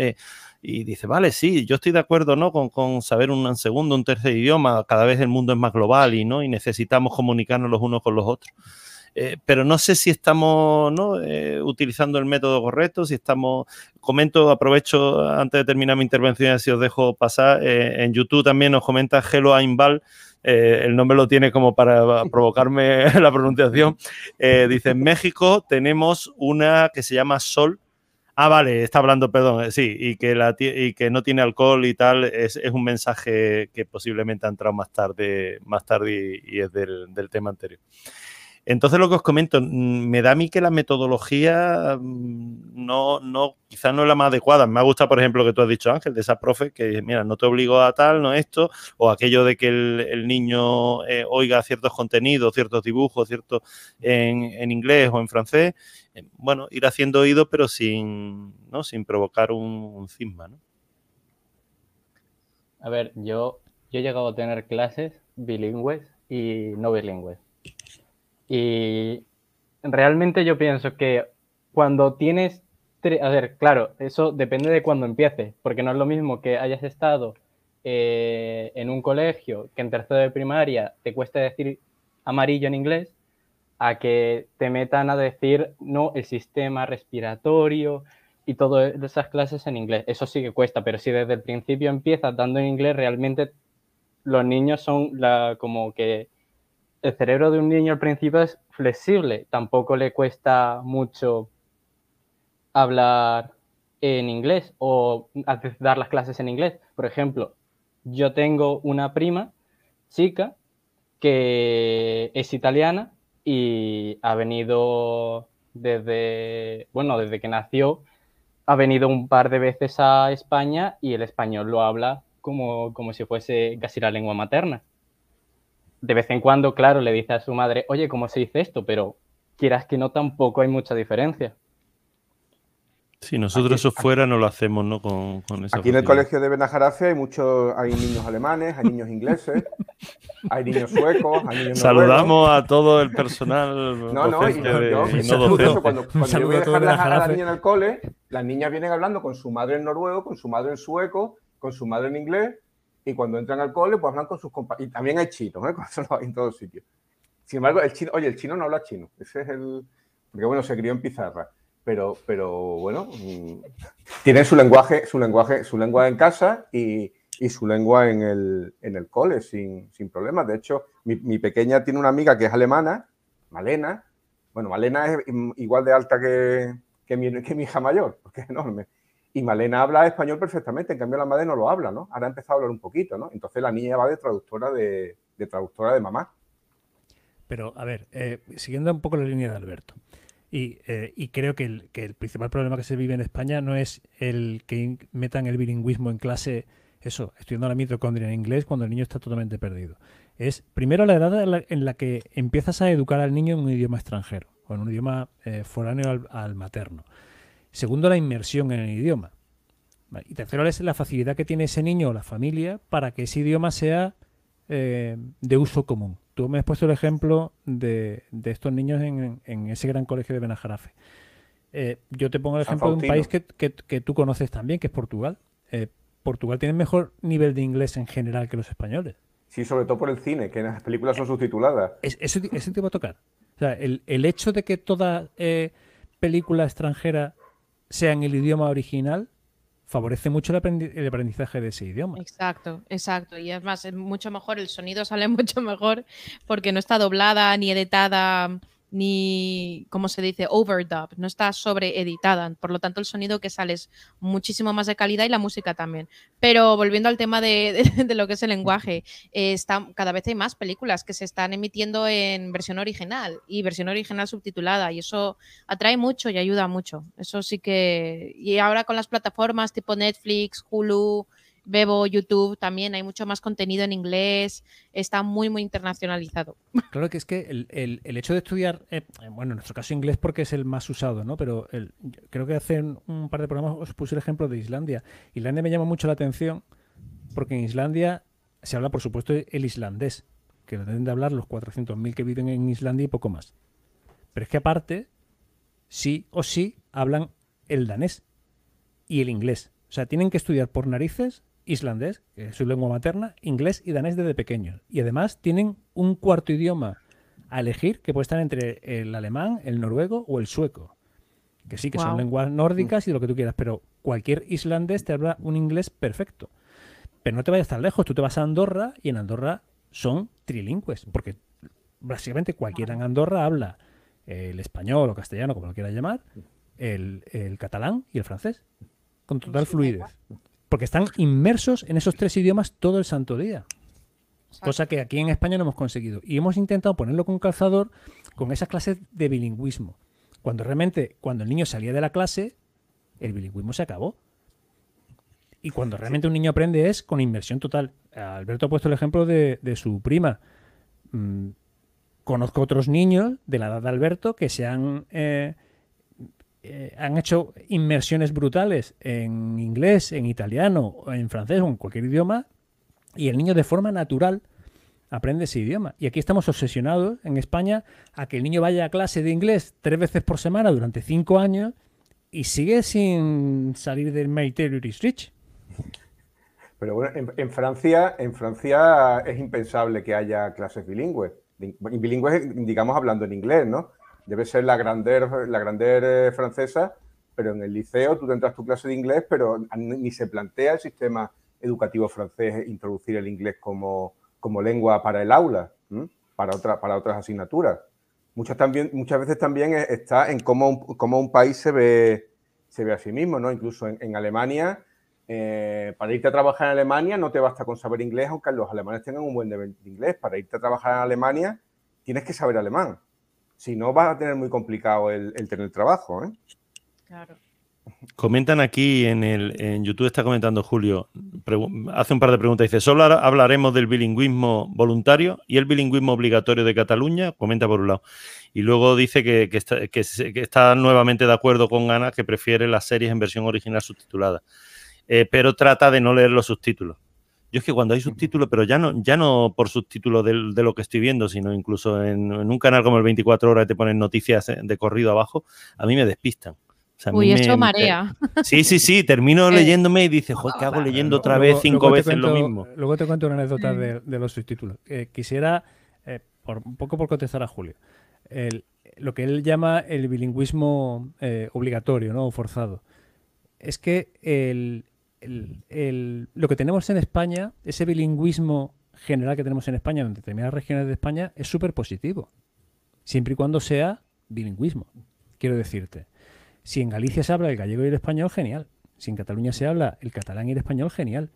y dice, vale, sí, yo estoy de acuerdo ¿no? con, con, saber un segundo, un tercer idioma. Cada vez el mundo es más global y, ¿no? y necesitamos comunicarnos los unos con los otros. Eh, pero no sé si estamos eh, utilizando el método correcto, si estamos, comento, aprovecho antes de terminar mi intervención, si os dejo pasar, eh, en YouTube también nos comenta Hello Aimbal, el nombre lo tiene como para provocarme la pronunciación, dice, en México tenemos una que se llama Sol, Ah, vale, está hablando, perdón, sí, y que, la, y que no tiene alcohol y tal, es, un mensaje que posiblemente ha entrado más tarde, más tarde y, es del, del, tema anterior. Entonces, lo que os comento, mm, me da a mí que la metodología mm, no, no, quizás no es la más adecuada. Me ha gustado, por ejemplo, lo que tú has dicho, Ángel, de esa profe, que mira, no te obligo a tal, no esto, o aquello de que el, niño eh, oiga ciertos contenidos, ciertos dibujos, ciertos en, inglés o en francés. Eh, bueno, ir haciendo oído, pero sin, ¿no? sin provocar un, un cisma, ¿no?
A ver, yo, yo he llegado a tener clases bilingües y no bilingües. Y realmente yo pienso que cuando tienes, a ver, claro, eso depende de cuando empieces, porque no es lo mismo que hayas estado eh, en un colegio que en tercero de primaria te cueste decir amarillo en inglés, a que te metan a decir, no, el sistema respiratorio y todas esas clases en inglés. Eso sí que cuesta, pero si desde el principio empiezas dando en inglés, realmente los niños son como que el cerebro de un niño al principio es flexible, tampoco le cuesta mucho hablar en inglés o dar las clases en inglés. Por ejemplo, yo tengo una prima chica que es italiana y ha venido desde, bueno, desde que nació, ha venido un par de veces a España y el español lo habla como, como si fuese casi la lengua materna. De vez en cuando, claro, le dice a su madre, oye, ¿cómo se dice esto? Pero quieras que no, tampoco hay mucha diferencia.
Si nosotros eso fuera no lo hacemos, ¿no? Con, con
Aquí en el colegio de Benajarafe hay muchos, hay niños alemanes, hay niños ingleses, hay niños suecos, hay niños
Saludamos a todo el personal.
No, no, y, yo, no cuando, cuando yo voy a dejar a, la niña en el cole, las niñas vienen hablando con su madre en noruego, con su madre en sueco, con su madre en inglés, y cuando entran al cole, pues hablan con sus compañeros. Y también hay chinos, ¿eh? En todos sitios. Sin embargo, el chino, oye, el chino no habla chino. Ese es el. Porque bueno, se crió en pizarra pero, pero bueno, mm, tiene su lenguaje, su lenguaje, su lengua en casa y, su lengua en el, en el cole sin, sin problemas. De hecho, mi, pequeña tiene una amiga que es alemana, Malena. Bueno, Malena es igual de alta que, que mi hija mayor, porque es enorme. Y Malena habla español perfectamente, en cambio la madre no lo habla, ¿no? Ahora ha empezado a hablar un poquito, ¿no? Entonces la niña va de traductora de, traductora de mamá.
Pero, a ver, eh, siguiendo un poco la línea de Alberto. Eh, y, creo que el, que el, principal problema que se vive en España no es el que metan el bilingüismo en clase, eso, estudiando la mitocondria en inglés cuando el niño está totalmente perdido. Es primero la edad en la, que empiezas a educar al niño en un idioma extranjero o en un idioma eh, foráneo al, materno. Segundo, la inmersión en el idioma. Y tercero, es la facilidad que tiene ese niño o la familia para que ese idioma sea eh, de uso común tú me has puesto el ejemplo de, estos niños en, ese gran colegio de Benajarafe. Eh, yo te pongo el ejemplo de un país que, tú conoces también, que es Portugal. Eh, Portugal tiene mejor nivel de inglés en general que los españoles.
Sí, sobre todo por el cine, que las películas son subtituladas.
Ese, te va a tocar. O sea, el, hecho de que toda película extranjera sea en el idioma original favorece mucho el, aprendizaje de ese idioma.
Exacto, exacto. Y además es mucho mejor, el sonido sale mucho mejor porque no está doblada ni editada ni, ¿cómo se dice? Overdub, no está sobreeditada. Por lo tanto, el sonido que sale es muchísimo más de calidad y la música también. Pero volviendo al tema de, lo que es el lenguaje, está, cada vez hay más películas que se están emitiendo en versión original y versión original subtitulada y eso atrae mucho y ayuda mucho. Eso sí que... Y ahora con las plataformas tipo Netflix, Hulu, Bebo, YouTube, también hay mucho más contenido en inglés, está muy, muy internacionalizado.
Claro que es que el, hecho de estudiar, eh, bueno, en nuestro caso inglés porque es el más usado, ¿no? Pero creo que hace un par de programas os puse el ejemplo de Islandia. Islandia me llama mucho la atención porque en Islandia se habla, por supuesto, el islandés, que lo deben de hablar los 400.000 que viven en Islandia y poco más. Pero es que aparte, sí o sí hablan el danés y el inglés. O sea, tienen que estudiar por narices islandés, que es su lengua materna, inglés y danés desde pequeños. Y además tienen un cuarto idioma a elegir que puede estar entre el alemán, el noruego o el sueco. Que sí, que son lenguas nórdicas y lo que tú quieras, pero cualquier islandés te habla un inglés perfecto. Pero no te vayas tan lejos, tú te vas a Andorra y en Andorra son trilingües, porque básicamente cualquiera en Andorra habla el español o castellano, como lo quieras llamar, el, el catalán y el francés, con total fluidez porque están inmersos en esos tres idiomas todo el santo día. Cosa que aquí en España no hemos conseguido. Y hemos intentado ponerlo con calzador con esas clases de bilingüismo. Cuando realmente, cuando el niño salía de la clase, el bilingüismo se acabó. Y cuando realmente un niño aprende es con inmersión total. Alberto ha puesto el ejemplo de, su prima. Mm, conozco otros niños de la edad de Alberto que se han eh, eh, han hecho inmersiones brutales en inglés, en italiano, en francés o en cualquier idioma, y el niño de forma natural aprende ese idioma. Y aquí estamos obsesionados en España a que el niño vaya a clase de inglés tres veces por semana durante cinco años y sigue sin salir del My is Rich.
Pero bueno, en, Francia, en Francia es impensable que haya clases bilingües. Bilingües, digamos, hablando en inglés, ¿no? Debe ser la grandeur, la grandeur eh, francesa, pero en el liceo tú tendrás tu clase de inglés, pero ni se plantea el sistema educativo francés introducir el inglés como, como lengua para el aula, para, otra, para otras asignaturas. Muchas, también, muchas veces también está en cómo un, cómo un país se ve, se ve a sí mismo, ¿no? Incluso en, Alemania eh, para irte a trabajar en Alemania no te basta con saber inglés, aunque los alemanes tengan un buen nivel de inglés. Para irte a trabajar en Alemania tienes que saber alemán. Si no, vas a tener muy complicado el, tener trabajo. ¿eh? Claro.
Comentan aquí en, el, en YouTube, está comentando Julio, hace un par de preguntas. Dice: Solo hablaremos del bilingüismo voluntario y el bilingüismo obligatorio de Cataluña. Comenta por un lado. Y luego dice que, está, que, está, nuevamente de acuerdo con Ana, que prefiere las series en versión original subtitulada. Eh, pero trata de no leer los subtítulos. Yo es que cuando hay subtítulos, pero ya no, ya no por subtítulos de, lo que estoy viendo, sino incluso en, un canal como el 24 horas te ponen noticias de corrido abajo, a mí me despistan.
Uy, eso marea.
Sí, sí, sí, termino eh, leyéndome y dices, joder, ¿qué hago leyendo otra vez cinco veces lo mismo?
Luego te cuento una anécdota de, los subtítulos. Eh, quisiera, por, un poco por contestar a Julio, lo que él llama el bilingüismo obligatorio ¿no? o forzado. Es que el, lo que tenemos en España, ese bilingüismo general que tenemos en España, en determinadas regiones de España, es súper positivo. Siempre y cuando sea bilingüismo. Quiero decirte, si en Galicia se habla el gallego y el español, genial. Si en Cataluña se habla el catalán y el español, genial.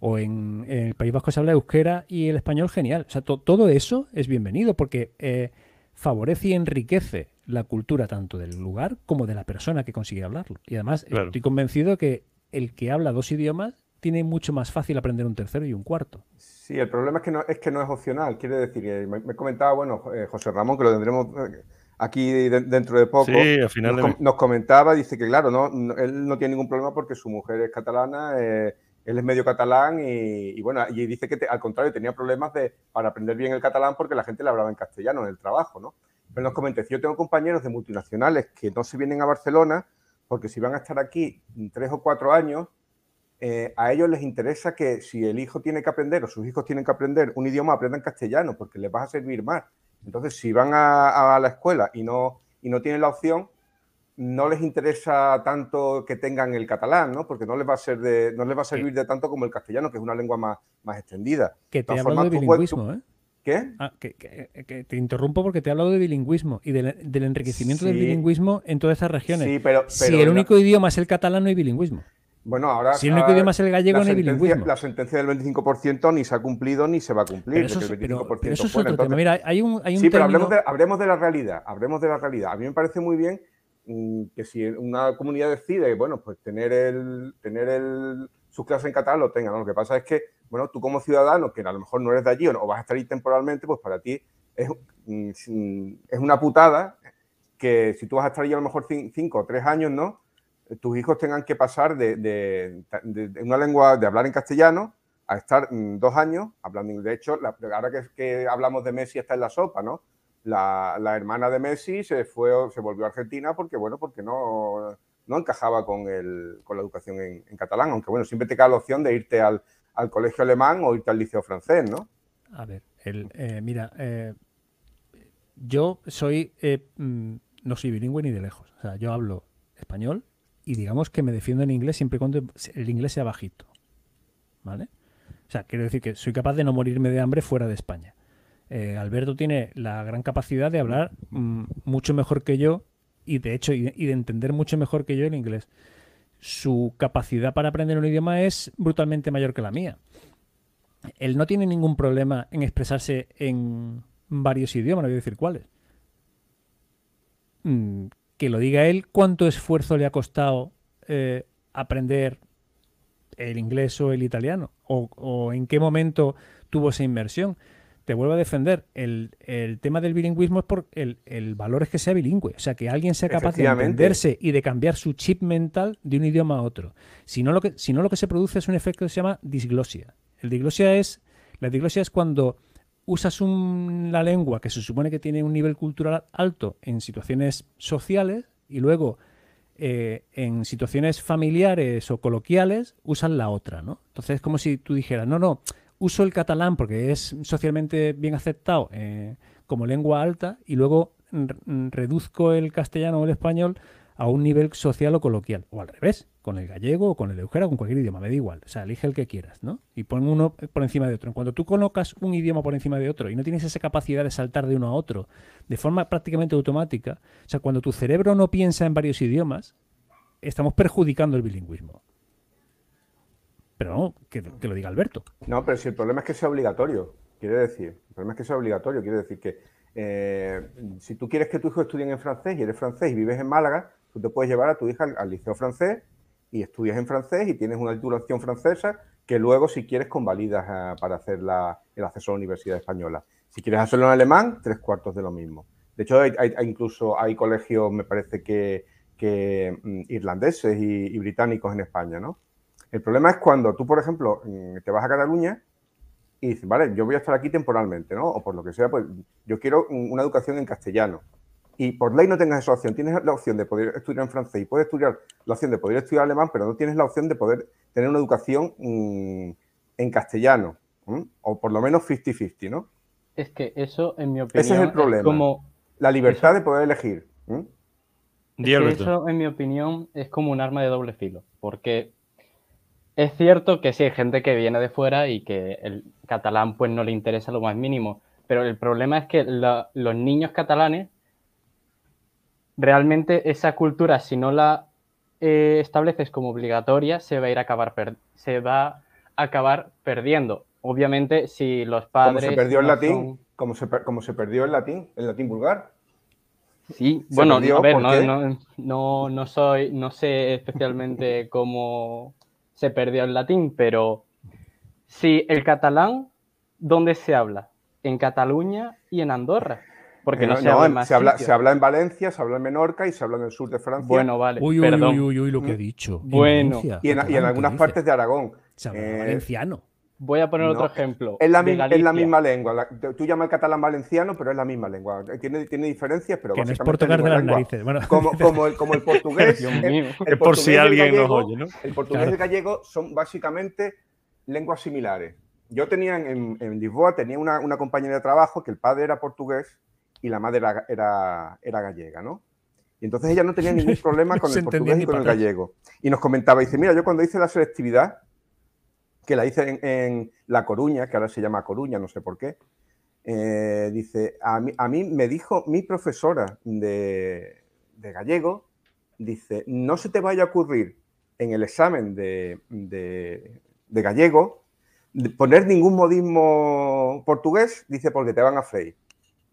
O en, el País Vasco se habla euskera y el español, genial. O sea, todo eso es bienvenido porque eh, favorece y enriquece la cultura tanto del lugar como de la persona que consigue hablarlo. Y además estoy convencido que el que habla dos idiomas tiene mucho más fácil aprender un tercero y un cuarto.
Sí, el problema es que no es, que no es opcional. Quiere decir, que me, comentaba, bueno, eh, José Ramón, que lo tendremos eh, aquí dentro de poco.
Sí, al final
nos, comentaba, dice que claro, no, él no tiene ningún problema porque su mujer es catalana, eh, él es medio catalán y, bueno, y dice que al contrario tenía problemas de, para aprender bien el catalán porque la gente le hablaba en castellano en el trabajo, ¿no? Pero nos comenta, yo tengo compañeros de multinacionales que no se vienen a Barcelona porque si van a estar aquí tres o cuatro años, eh, a ellos les interesa que si el hijo tiene que aprender o sus hijos tienen que aprender un idioma, aprendan castellano, porque les va a servir más. Entonces, si van a, la escuela y no, y no tienen la opción, no les interesa tanto que tengan el catalán, ¿no? Porque no les va a ser de, no les va a servir de tanto como el castellano, que es una lengua más, más extendida.
Que te de bilingüismo, ¿eh?
¿Qué?
Ah, que, te interrumpo porque te he hablado de bilingüismo y del, enriquecimiento del bilingüismo en todas estas regiones.
Sí, pero,
si el único idioma es el catalán, no hay bilingüismo.
Bueno, ahora.
Si el único idioma es el gallego, no hay bilingüismo.
La sentencia del 25% ni se ha cumplido ni se va a cumplir.
Pero eso, es otro tema. Mira, hay un. Hay un
sí, pero hablemos de, hablemos de la realidad. Hablemos de la realidad. A mí me parece muy bien mm, que si una comunidad decide, bueno, pues tener el tener el, sus clases en catalán, lo tenga. Lo que pasa es que bueno, tú como ciudadano, que a lo mejor no eres de allí o vas a estar ahí temporalmente, pues para ti es, mm, una putada que si tú vas a estar allí a lo mejor cinco o tres años, ¿no? Tus hijos tengan que pasar de, una lengua, de hablar en castellano, a estar mm, dos años hablando. De hecho, ahora que, hablamos de Messi está en la sopa, ¿no? La, hermana de Messi se fue, se volvió a Argentina porque, bueno, porque no, no encajaba con, el, con la educación en, catalán, aunque bueno, siempre te queda la opción de irte al, al colegio alemán o irte al liceo francés, ¿no?
A ver, eh, mira, eh, yo soy, eh, mm, no soy bilingüe ni de lejos. O sea, yo hablo español y digamos que me defiendo en inglés siempre y cuando el inglés sea bajito. ¿Vale? O sea, quiero decir que soy capaz de no morirme de hambre fuera de España. Alberto tiene la gran capacidad de hablar mm, mucho mejor que yo y de hecho y de entender mucho mejor que yo el inglés su capacidad para aprender un idioma es brutalmente mayor que la mía. Él no tiene ningún problema en expresarse en varios idiomas, no voy a decir cuáles. Mm, que lo diga él, cuánto esfuerzo le ha costado eh, aprender el inglés o el italiano, o en qué momento tuvo esa inversión te vuelvo a defender, el, tema del bilingüismo es por el, valor es que sea bilingüe, o sea, que alguien sea capaz de entenderse y de cambiar su chip mental de un idioma a otro. Si no, lo que, si no, lo que se produce es un efecto que se llama disglosia. El diglosia es, la diglosia es cuando usas una lengua que se supone que tiene un nivel cultural alto en situaciones sociales y luego eh, en situaciones familiares o coloquiales usan la otra, ¿no? Entonces es como si tú dijeras, no, no, uso el catalán porque es socialmente bien aceptado eh, como lengua alta y luego reduzco el castellano o el español a un nivel social o coloquial. O al revés, con el gallego o con el euskera con cualquier idioma, me da igual. O sea, elige el que quieras, ¿no? Y pon uno por encima de otro. Cuando tú colocas un idioma por encima de otro y no tienes esa capacidad de saltar de uno a otro de forma prácticamente automática, o sea, cuando tu cerebro no piensa en varios idiomas, estamos perjudicando el bilingüismo. Pero no, que, lo diga Alberto.
No, pero si el problema es que sea obligatorio, quiere decir, el problema es que sea obligatorio, quiere decir que eh, si tú quieres que tu hijo estudie en francés y eres francés y vives en Málaga, tú te puedes llevar a tu hija al, liceo francés y estudias en francés y tienes una titulación francesa que luego, si quieres, convalidas eh, para hacer el acceso a la Universidad Española. Si quieres hacerlo en alemán, tres cuartos de lo mismo. De hecho, hay, incluso hay colegios, me parece que, mm, irlandeses y, británicos en España, ¿no? El problema es cuando tú, por ejemplo, mm, te vas a Cataluña y dices, vale, yo voy a estar aquí temporalmente, ¿no? O por lo que sea, pues yo quiero una educación en castellano y por ley no tengas esa opción, tienes la opción de poder estudiar en francés y puedes estudiar la opción de poder estudiar alemán, pero no tienes la opción de poder tener una educación mm, en castellano, o por lo menos 50-50, ¿no?
Es que eso, en mi opinión,
ese es el problema. como la libertad de poder elegir.
eso, en mi opinión, es como un arma de doble filo, porque es cierto que sí hay gente que viene de fuera y que el catalán pues no le interesa lo más mínimo, pero el problema es que los niños catalanes realmente esa cultura, si no la eh, estableces como obligatoria, se va a ir a acabar se va a acabar perdiendo. Obviamente, si los padres.
Como se perdió el latín, como, se, como se perdió el latín, el latín vulgar.
Sí, bueno, a ver, no, no, no, soy, no sé especialmente cómo se perdió el latín, pero si el catalán, ¿dónde se habla? En Cataluña y en Andorra. Porque no, se, habla,
se, habla, se, habla, en Valencia, se habla en Menorca y se habla en el sur de Francia.
Bueno, vale.
Uy, uy, uy, uy, uy, lo que he dicho.
Bueno.
y, en, y en, algunas partes de Aragón.
Se habla eh, valenciano.
Voy a poner otro ejemplo.
Es la, es la misma lengua. tú llamas el catalán valenciano, pero es la misma lengua. Tiene, tiene diferencias, pero
que no es por tocar de las narices. Bueno.
Como, como, el, como el portugués. el,
es por si alguien nos oye, ¿no?
El portugués y el gallego son básicamente lenguas similares. Yo tenía en, en Lisboa tenía una, una compañera de trabajo que el padre era portugués y la madre era, era, gallega, ¿no? Y entonces ella no tenía ningún problema con el portugués y con el gallego. Y nos comentaba, dice, mira, yo cuando hice la selectividad, que la hice en, La Coruña, que ahora se llama Coruña, no sé por qué, eh, dice, a mí, a mí, me dijo mi profesora de, gallego, dice, no se te vaya a ocurrir en el examen de, de, de gallego poner ningún modismo portugués, dice, porque te van a freír.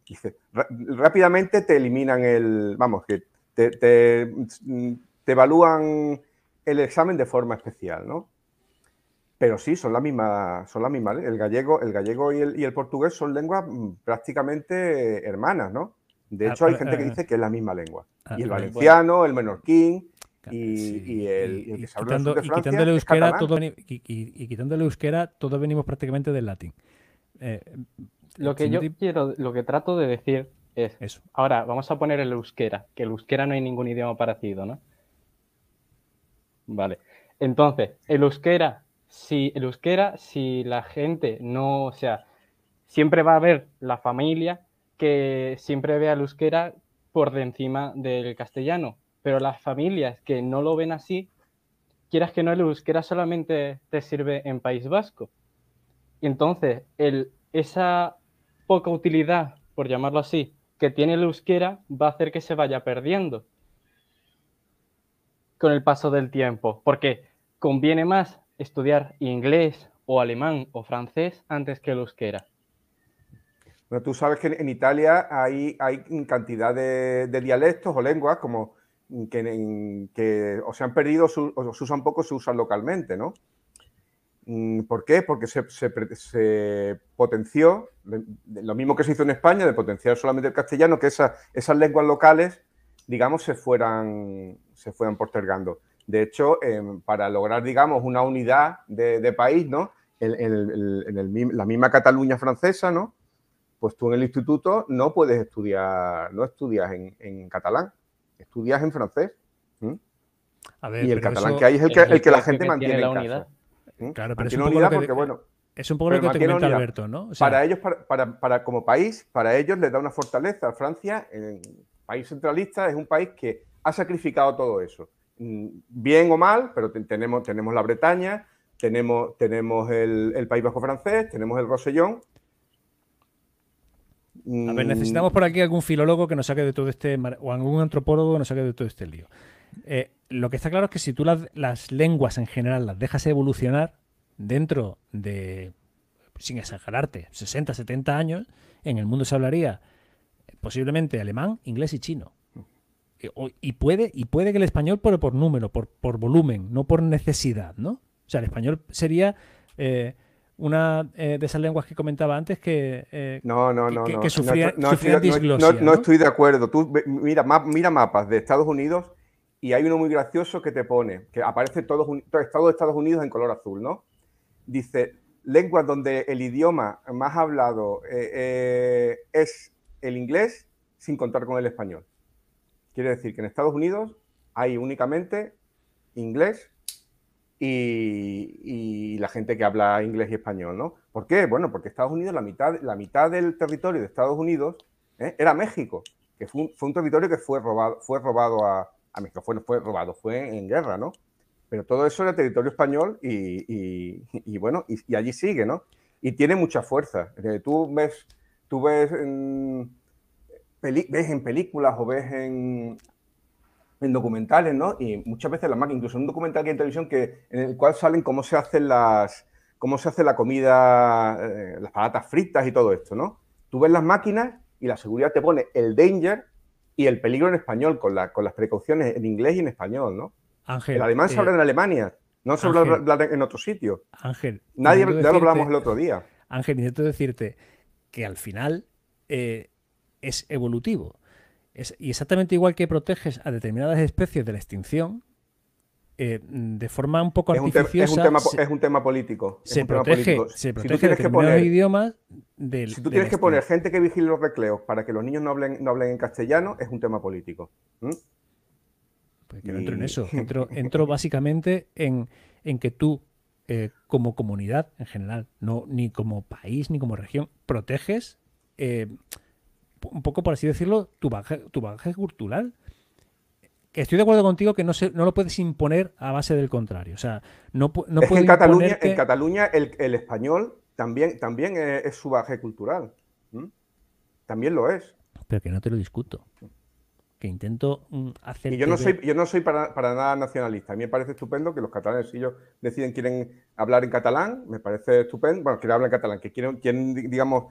Dice, rápidamente te eliminan el, vamos, que te, te, evalúan el examen de forma especial, ¿no? Pero sí, son la misma, son la misma. El gallego, el gallego y el, y el portugués son lenguas mm, prácticamente hermanas, ¿no? De hecho, hay ah, gente que ah, dice que es la misma lengua. Ah, y el valenciano, el menorquín y, el, que se habla de Francia, y quitando el euskera,
todo, y, quitando el euskera, todos venimos prácticamente del latín. Eh,
lo que yo quiero, lo que trato de decir es, Eso. ahora vamos a poner el euskera, que el euskera no hay ningún idioma parecido, ¿no? Vale. Entonces, el euskera, si el euskera, si la gente no, o sea, siempre va a haber la familia que siempre vea el euskera por encima del castellano, pero las familias que no lo ven así, quieras que no, el euskera solamente te sirve en País Vasco. Entonces, el, esa poca utilidad, por llamarlo así, que tiene el euskera va a hacer que se vaya perdiendo con el paso del tiempo, porque conviene más estudiar inglés o alemán o francés antes que el euskera.
Bueno, tú sabes que en Italia hay, hay cantidad de, dialectos o lenguas como que, o se han perdido o se usan poco, se usan localmente, ¿no? Mm, ¿Por qué? Porque se, potenció, lo mismo que se hizo en España, de potenciar solamente el castellano, que esas lenguas locales, digamos, se fueran, se fueran postergando. De hecho, em, para lograr, digamos, una unidad de, país, ¿no? En, la misma Cataluña francesa, ¿no? Pues tú en el instituto no puedes estudiar, no estudias en, catalán, estudias en francés. y el catalán que hay es el que, el que la gente mantiene en casa.
Claro, pero es un, poco porque, bueno, es un poco lo que te comenta Alberto, ¿no?
para ellos, para, para, como país, para ellos les da una fortaleza. Francia, en país centralista, es un país que ha sacrificado todo eso. Mm, bien o mal, pero tenemos, tenemos la Bretaña, tenemos, tenemos el, País Bajo francés, tenemos el Rosellón.
A ver, necesitamos por aquí algún filólogo que nos saque de todo este, o algún antropólogo que nos saque de todo este lío. Eh, lo que está claro es que si tú las, lenguas en general las dejas evolucionar, dentro de, sin exagerarte, 60, 70 años, en el mundo se hablaría posiblemente alemán, inglés y chino. Y puede, y puede que el español por, por número, por, por volumen, no por necesidad, ¿no? O sea, el español sería eh, una de esas lenguas que comentaba antes que,
no, no, no,
que, sufría,
no, no, estoy de acuerdo. Tú mira, mira mapas de Estados Unidos y hay uno muy gracioso que te pone, que aparece todos, Estado de Estados Unidos en color azul, ¿no? Dice, lenguas donde el idioma más hablado eh, eh, es el inglés sin contar con el español. Quiere decir que en Estados Unidos hay únicamente inglés y, la gente que habla inglés y español, ¿no? ¿Por qué? Bueno, porque Estados Unidos, la mitad, la mitad del territorio de Estados Unidos ¿eh? era México, que fue un, territorio que fue robado, fue robado a, a México, fue, fue robado, fue en guerra, ¿no? Pero todo eso era territorio español y, bueno, y, allí sigue, ¿no? Y tiene mucha fuerza. Eh, tú ves, tú ves en, ves en películas o ves en, en documentales, ¿no? Y muchas veces la máquina, incluso en un documental que hay en televisión que, en el cual salen cómo se hacen las, cómo se hace la comida, eh, las patatas fritas y todo esto, ¿no? Tú ves las máquinas y la seguridad te pone el danger y el peligro en español, con, la, con las precauciones en inglés y en español, ¿no?
Ángel.
El alemán se habla eh, en Alemania, no se habla en otro sitio.
Ángel.
Nadie, ya lo hablamos el otro día.
Ángel, necesito decirte que al final eh, es evolutivo. Es, y exactamente igual que proteges a determinadas especies de la extinción, eh, de forma un poco artificiosa.
Es un tema, político.
se, protege, se protege, si poner, idiomas del.
Si tú tienes que poner gente que vigile los recleos para que los niños no hablen, no hablen en castellano, es un tema político.
Pues que no entro en eso. Entro, básicamente en, que tú, eh, como comunidad en general, no ni como país ni como región, proteges eh, un poco, por así decirlo, tu bagaje, tu bagaje cultural. Estoy de acuerdo contigo que no, se, no lo puedes imponer a base del contrario. O sea, no, no
es en Cataluña, en Cataluña el, español también, también es, su bagaje cultural. También lo es.
Pero que no te lo discuto que intento mm, hacer.
Y yo no soy, yo no soy para, nada nacionalista. A mí me parece estupendo que los catalanes, si ellos deciden quieren hablar en catalán, me parece estupendo. Bueno, quieren hablar en catalán, que quieren, quieren, digamos,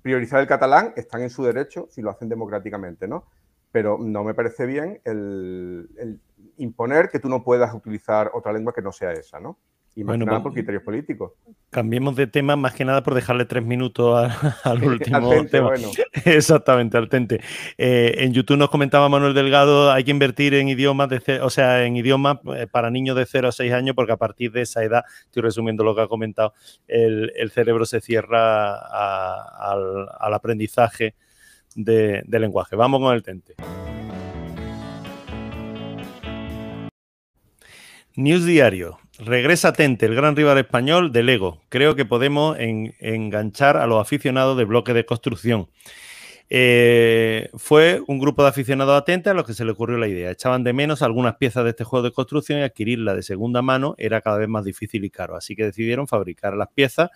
priorizar el catalán, están en su derecho si lo hacen democráticamente, ¿no? Pero no me parece bien el imponer que tú no puedas utilizar otra lengua que no sea esa, ¿no? Y más bueno, nada por criterios políticos.
Cambiemos de tema más que nada por dejarle tres minutos al último tema. Exactamente, al tente. Eh, en YouTube nos comentaba Manuel Delgado, hay que invertir en idiomas, de, o sea, en idiomas eh, para niños de 0 a 6 años, porque a partir de esa edad, estoy resumiendo lo que ha comentado, el, cerebro se cierra al, aprendizaje de, de lenguaje. Vamos con el tente. News Diario. Regresa Tente, el gran rival español de Lego. Creo que podemos enganchar a los aficionados de bloque de construcción. Eh, fue un grupo de aficionados a Tente a los que se le ocurrió la idea. Echaban de menos algunas piezas de este juego de construcción y adquirirla de segunda mano era cada vez más difícil y caro. Así que decidieron fabricar las piezas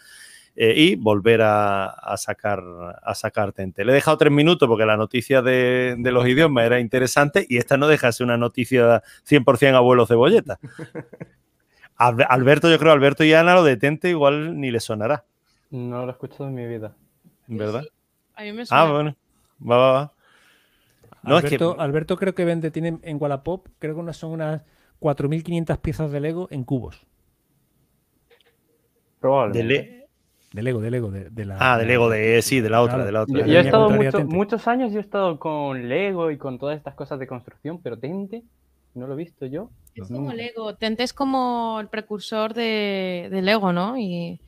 eh, y volver a, sacar, a sacar Tente. Le he dejado tres minutos porque la noticia de, de los idiomas era interesante y esta no deja de ser una noticia 100% abuelo cebolleta. Alberto, yo creo, Alberto y Ana lo detente igual ni le sonará.
No lo he escuchado en mi vida.
¿Verdad?
A mí me suena.
Ah, bueno. Va, va, va.
Alberto, creo que vende, tiene en Wallapop, creo que son unas 4.500 piezas de Lego en cubos.
Probablemente.
De, Lego, de Lego, de, la...
Ah, de Lego, de, sí, de la otra, de la otra.
Yo, he estado muchos años, yo he estado con Lego y con todas estas cosas de construcción, pero Tente no lo he visto yo.
Es como Lego. Tente es como el precursor de, Lego, ¿no? Y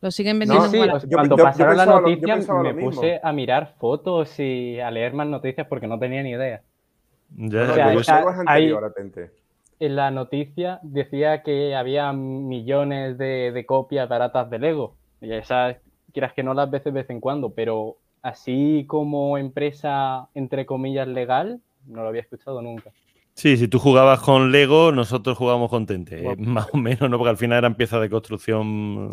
lo siguen vendiendo.
sí, cuando pasaron la noticia me puse a mirar fotos y a leer más noticias porque no tenía ni idea. En la noticia decía que había millones de, copias baratas de Lego. Y esas, quieras que no las veces de vez en cuando, pero así como empresa, entre comillas, legal, no lo había escuchado nunca.
Sí, si tú jugabas con Lego, nosotros jugábamos con Tente, más o menos, ¿no? Porque al final eran piezas de construcción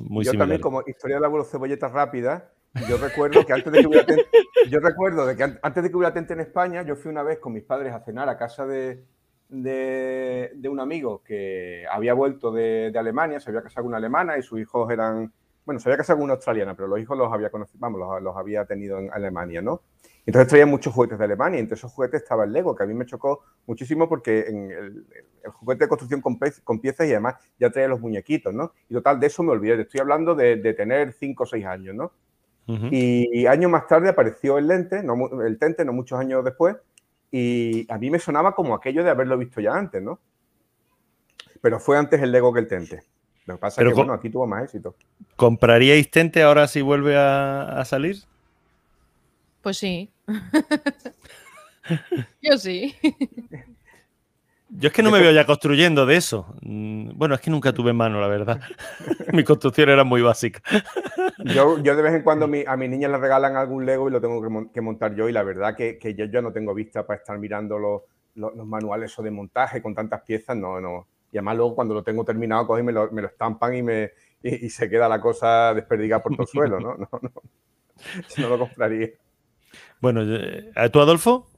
muy
yo
Yo
también, como historia de abuelo cebolletas rápida, yo recuerdo que antes de que hubiera tente, yo recuerdo de que antes de que hubiera tente en España, yo fui una vez con mis padres a cenar a casa de, de, un amigo que había vuelto de, Alemania, se había casado con una alemana y sus hijos eran, bueno, se había casado con una australiana, pero los hijos los había conocido, vamos, los, había tenido en Alemania, ¿no? Entonces traían muchos juguetes de Alemania y entre esos juguetes estaba el Lego, que a mí me chocó muchísimo porque en el, juguete de construcción con, piezas y además ya traía los muñequitos, ¿no? Y total, de eso me olvidé. Estoy hablando de, tener 5 o 6 años, ¿no? y, años más tarde apareció el lente, no, el tente, no muchos años después, y a mí me sonaba como aquello de haberlo visto ya antes, ¿no? Pero fue antes el Lego que el tente. Lo que pasa es que, bueno, aquí tuvo más éxito.
¿Compraríais tente ahora si vuelve a salir?
Pues sí. Yo sí.
Yo es que no me veo ya construyendo de eso. Mm, bueno, es que nunca tuve mano, la verdad. Mi construcción era muy básica.
Yo, yo de vez en cuando a mi niña le regalan algún Lego y lo tengo que, montar yo y la verdad que, yo, yo, no tengo vista para estar mirando los, los, manuales o de montaje con tantas piezas, no, no. Y además luego cuando lo tengo terminado cogen y me lo, me lo estampan y, me, y, se queda la cosa desperdigada por todo el suelo, ¿no? No, no. No lo compraría.
Bueno, eh, ¿tú, Adolfo?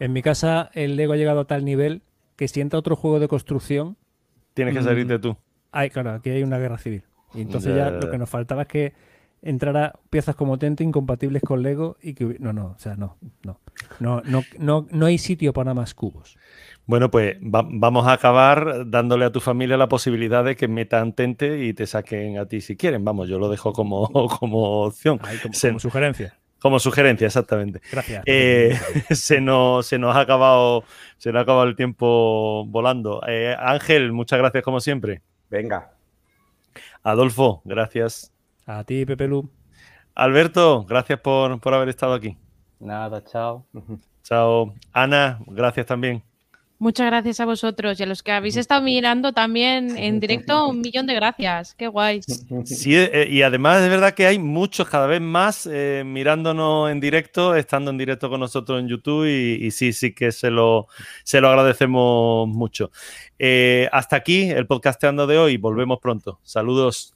En mi casa el Lego ha llegado a tal nivel que si entra otro juego de construcción...
Tienes que salirte mm, tú.
Hay, claro, aquí hay una guerra civil. Y entonces ya, lo que nos faltaba es que entrara piezas como Tente incompatibles con Lego y que no, no, o sea, no, no, no, no, no, no hay sitio para más cubos.
Bueno, pues vamos a acabar dándole a tu familia la posibilidad de que metan Tente y te saquen a ti si quieren. Vamos, yo lo dejo como, como opción.
como sugerencia.
Como sugerencia, exactamente.
Gracias.
Eh, se, nos, se nos ha acabado, se nos ha acabado el tiempo volando. Eh, Ángel, muchas gracias como siempre.
Venga.
Adolfo, gracias.
A ti, Pepe Lu.
Alberto, gracias por, por haber estado aquí.
Nada, chao.
Chao. Ana, gracias también.
Muchas gracias a vosotros y a los que habéis estado mirando también en directo, un millón de gracias. Qué guay.
Sí, eh, y además es verdad que hay muchos cada vez más eh, mirándonos en directo, estando en directo con nosotros en YouTube y, sí, sí que se lo, se lo agradecemos mucho. Eh, hasta aquí el podcasteando de hoy. Volvemos pronto. Saludos.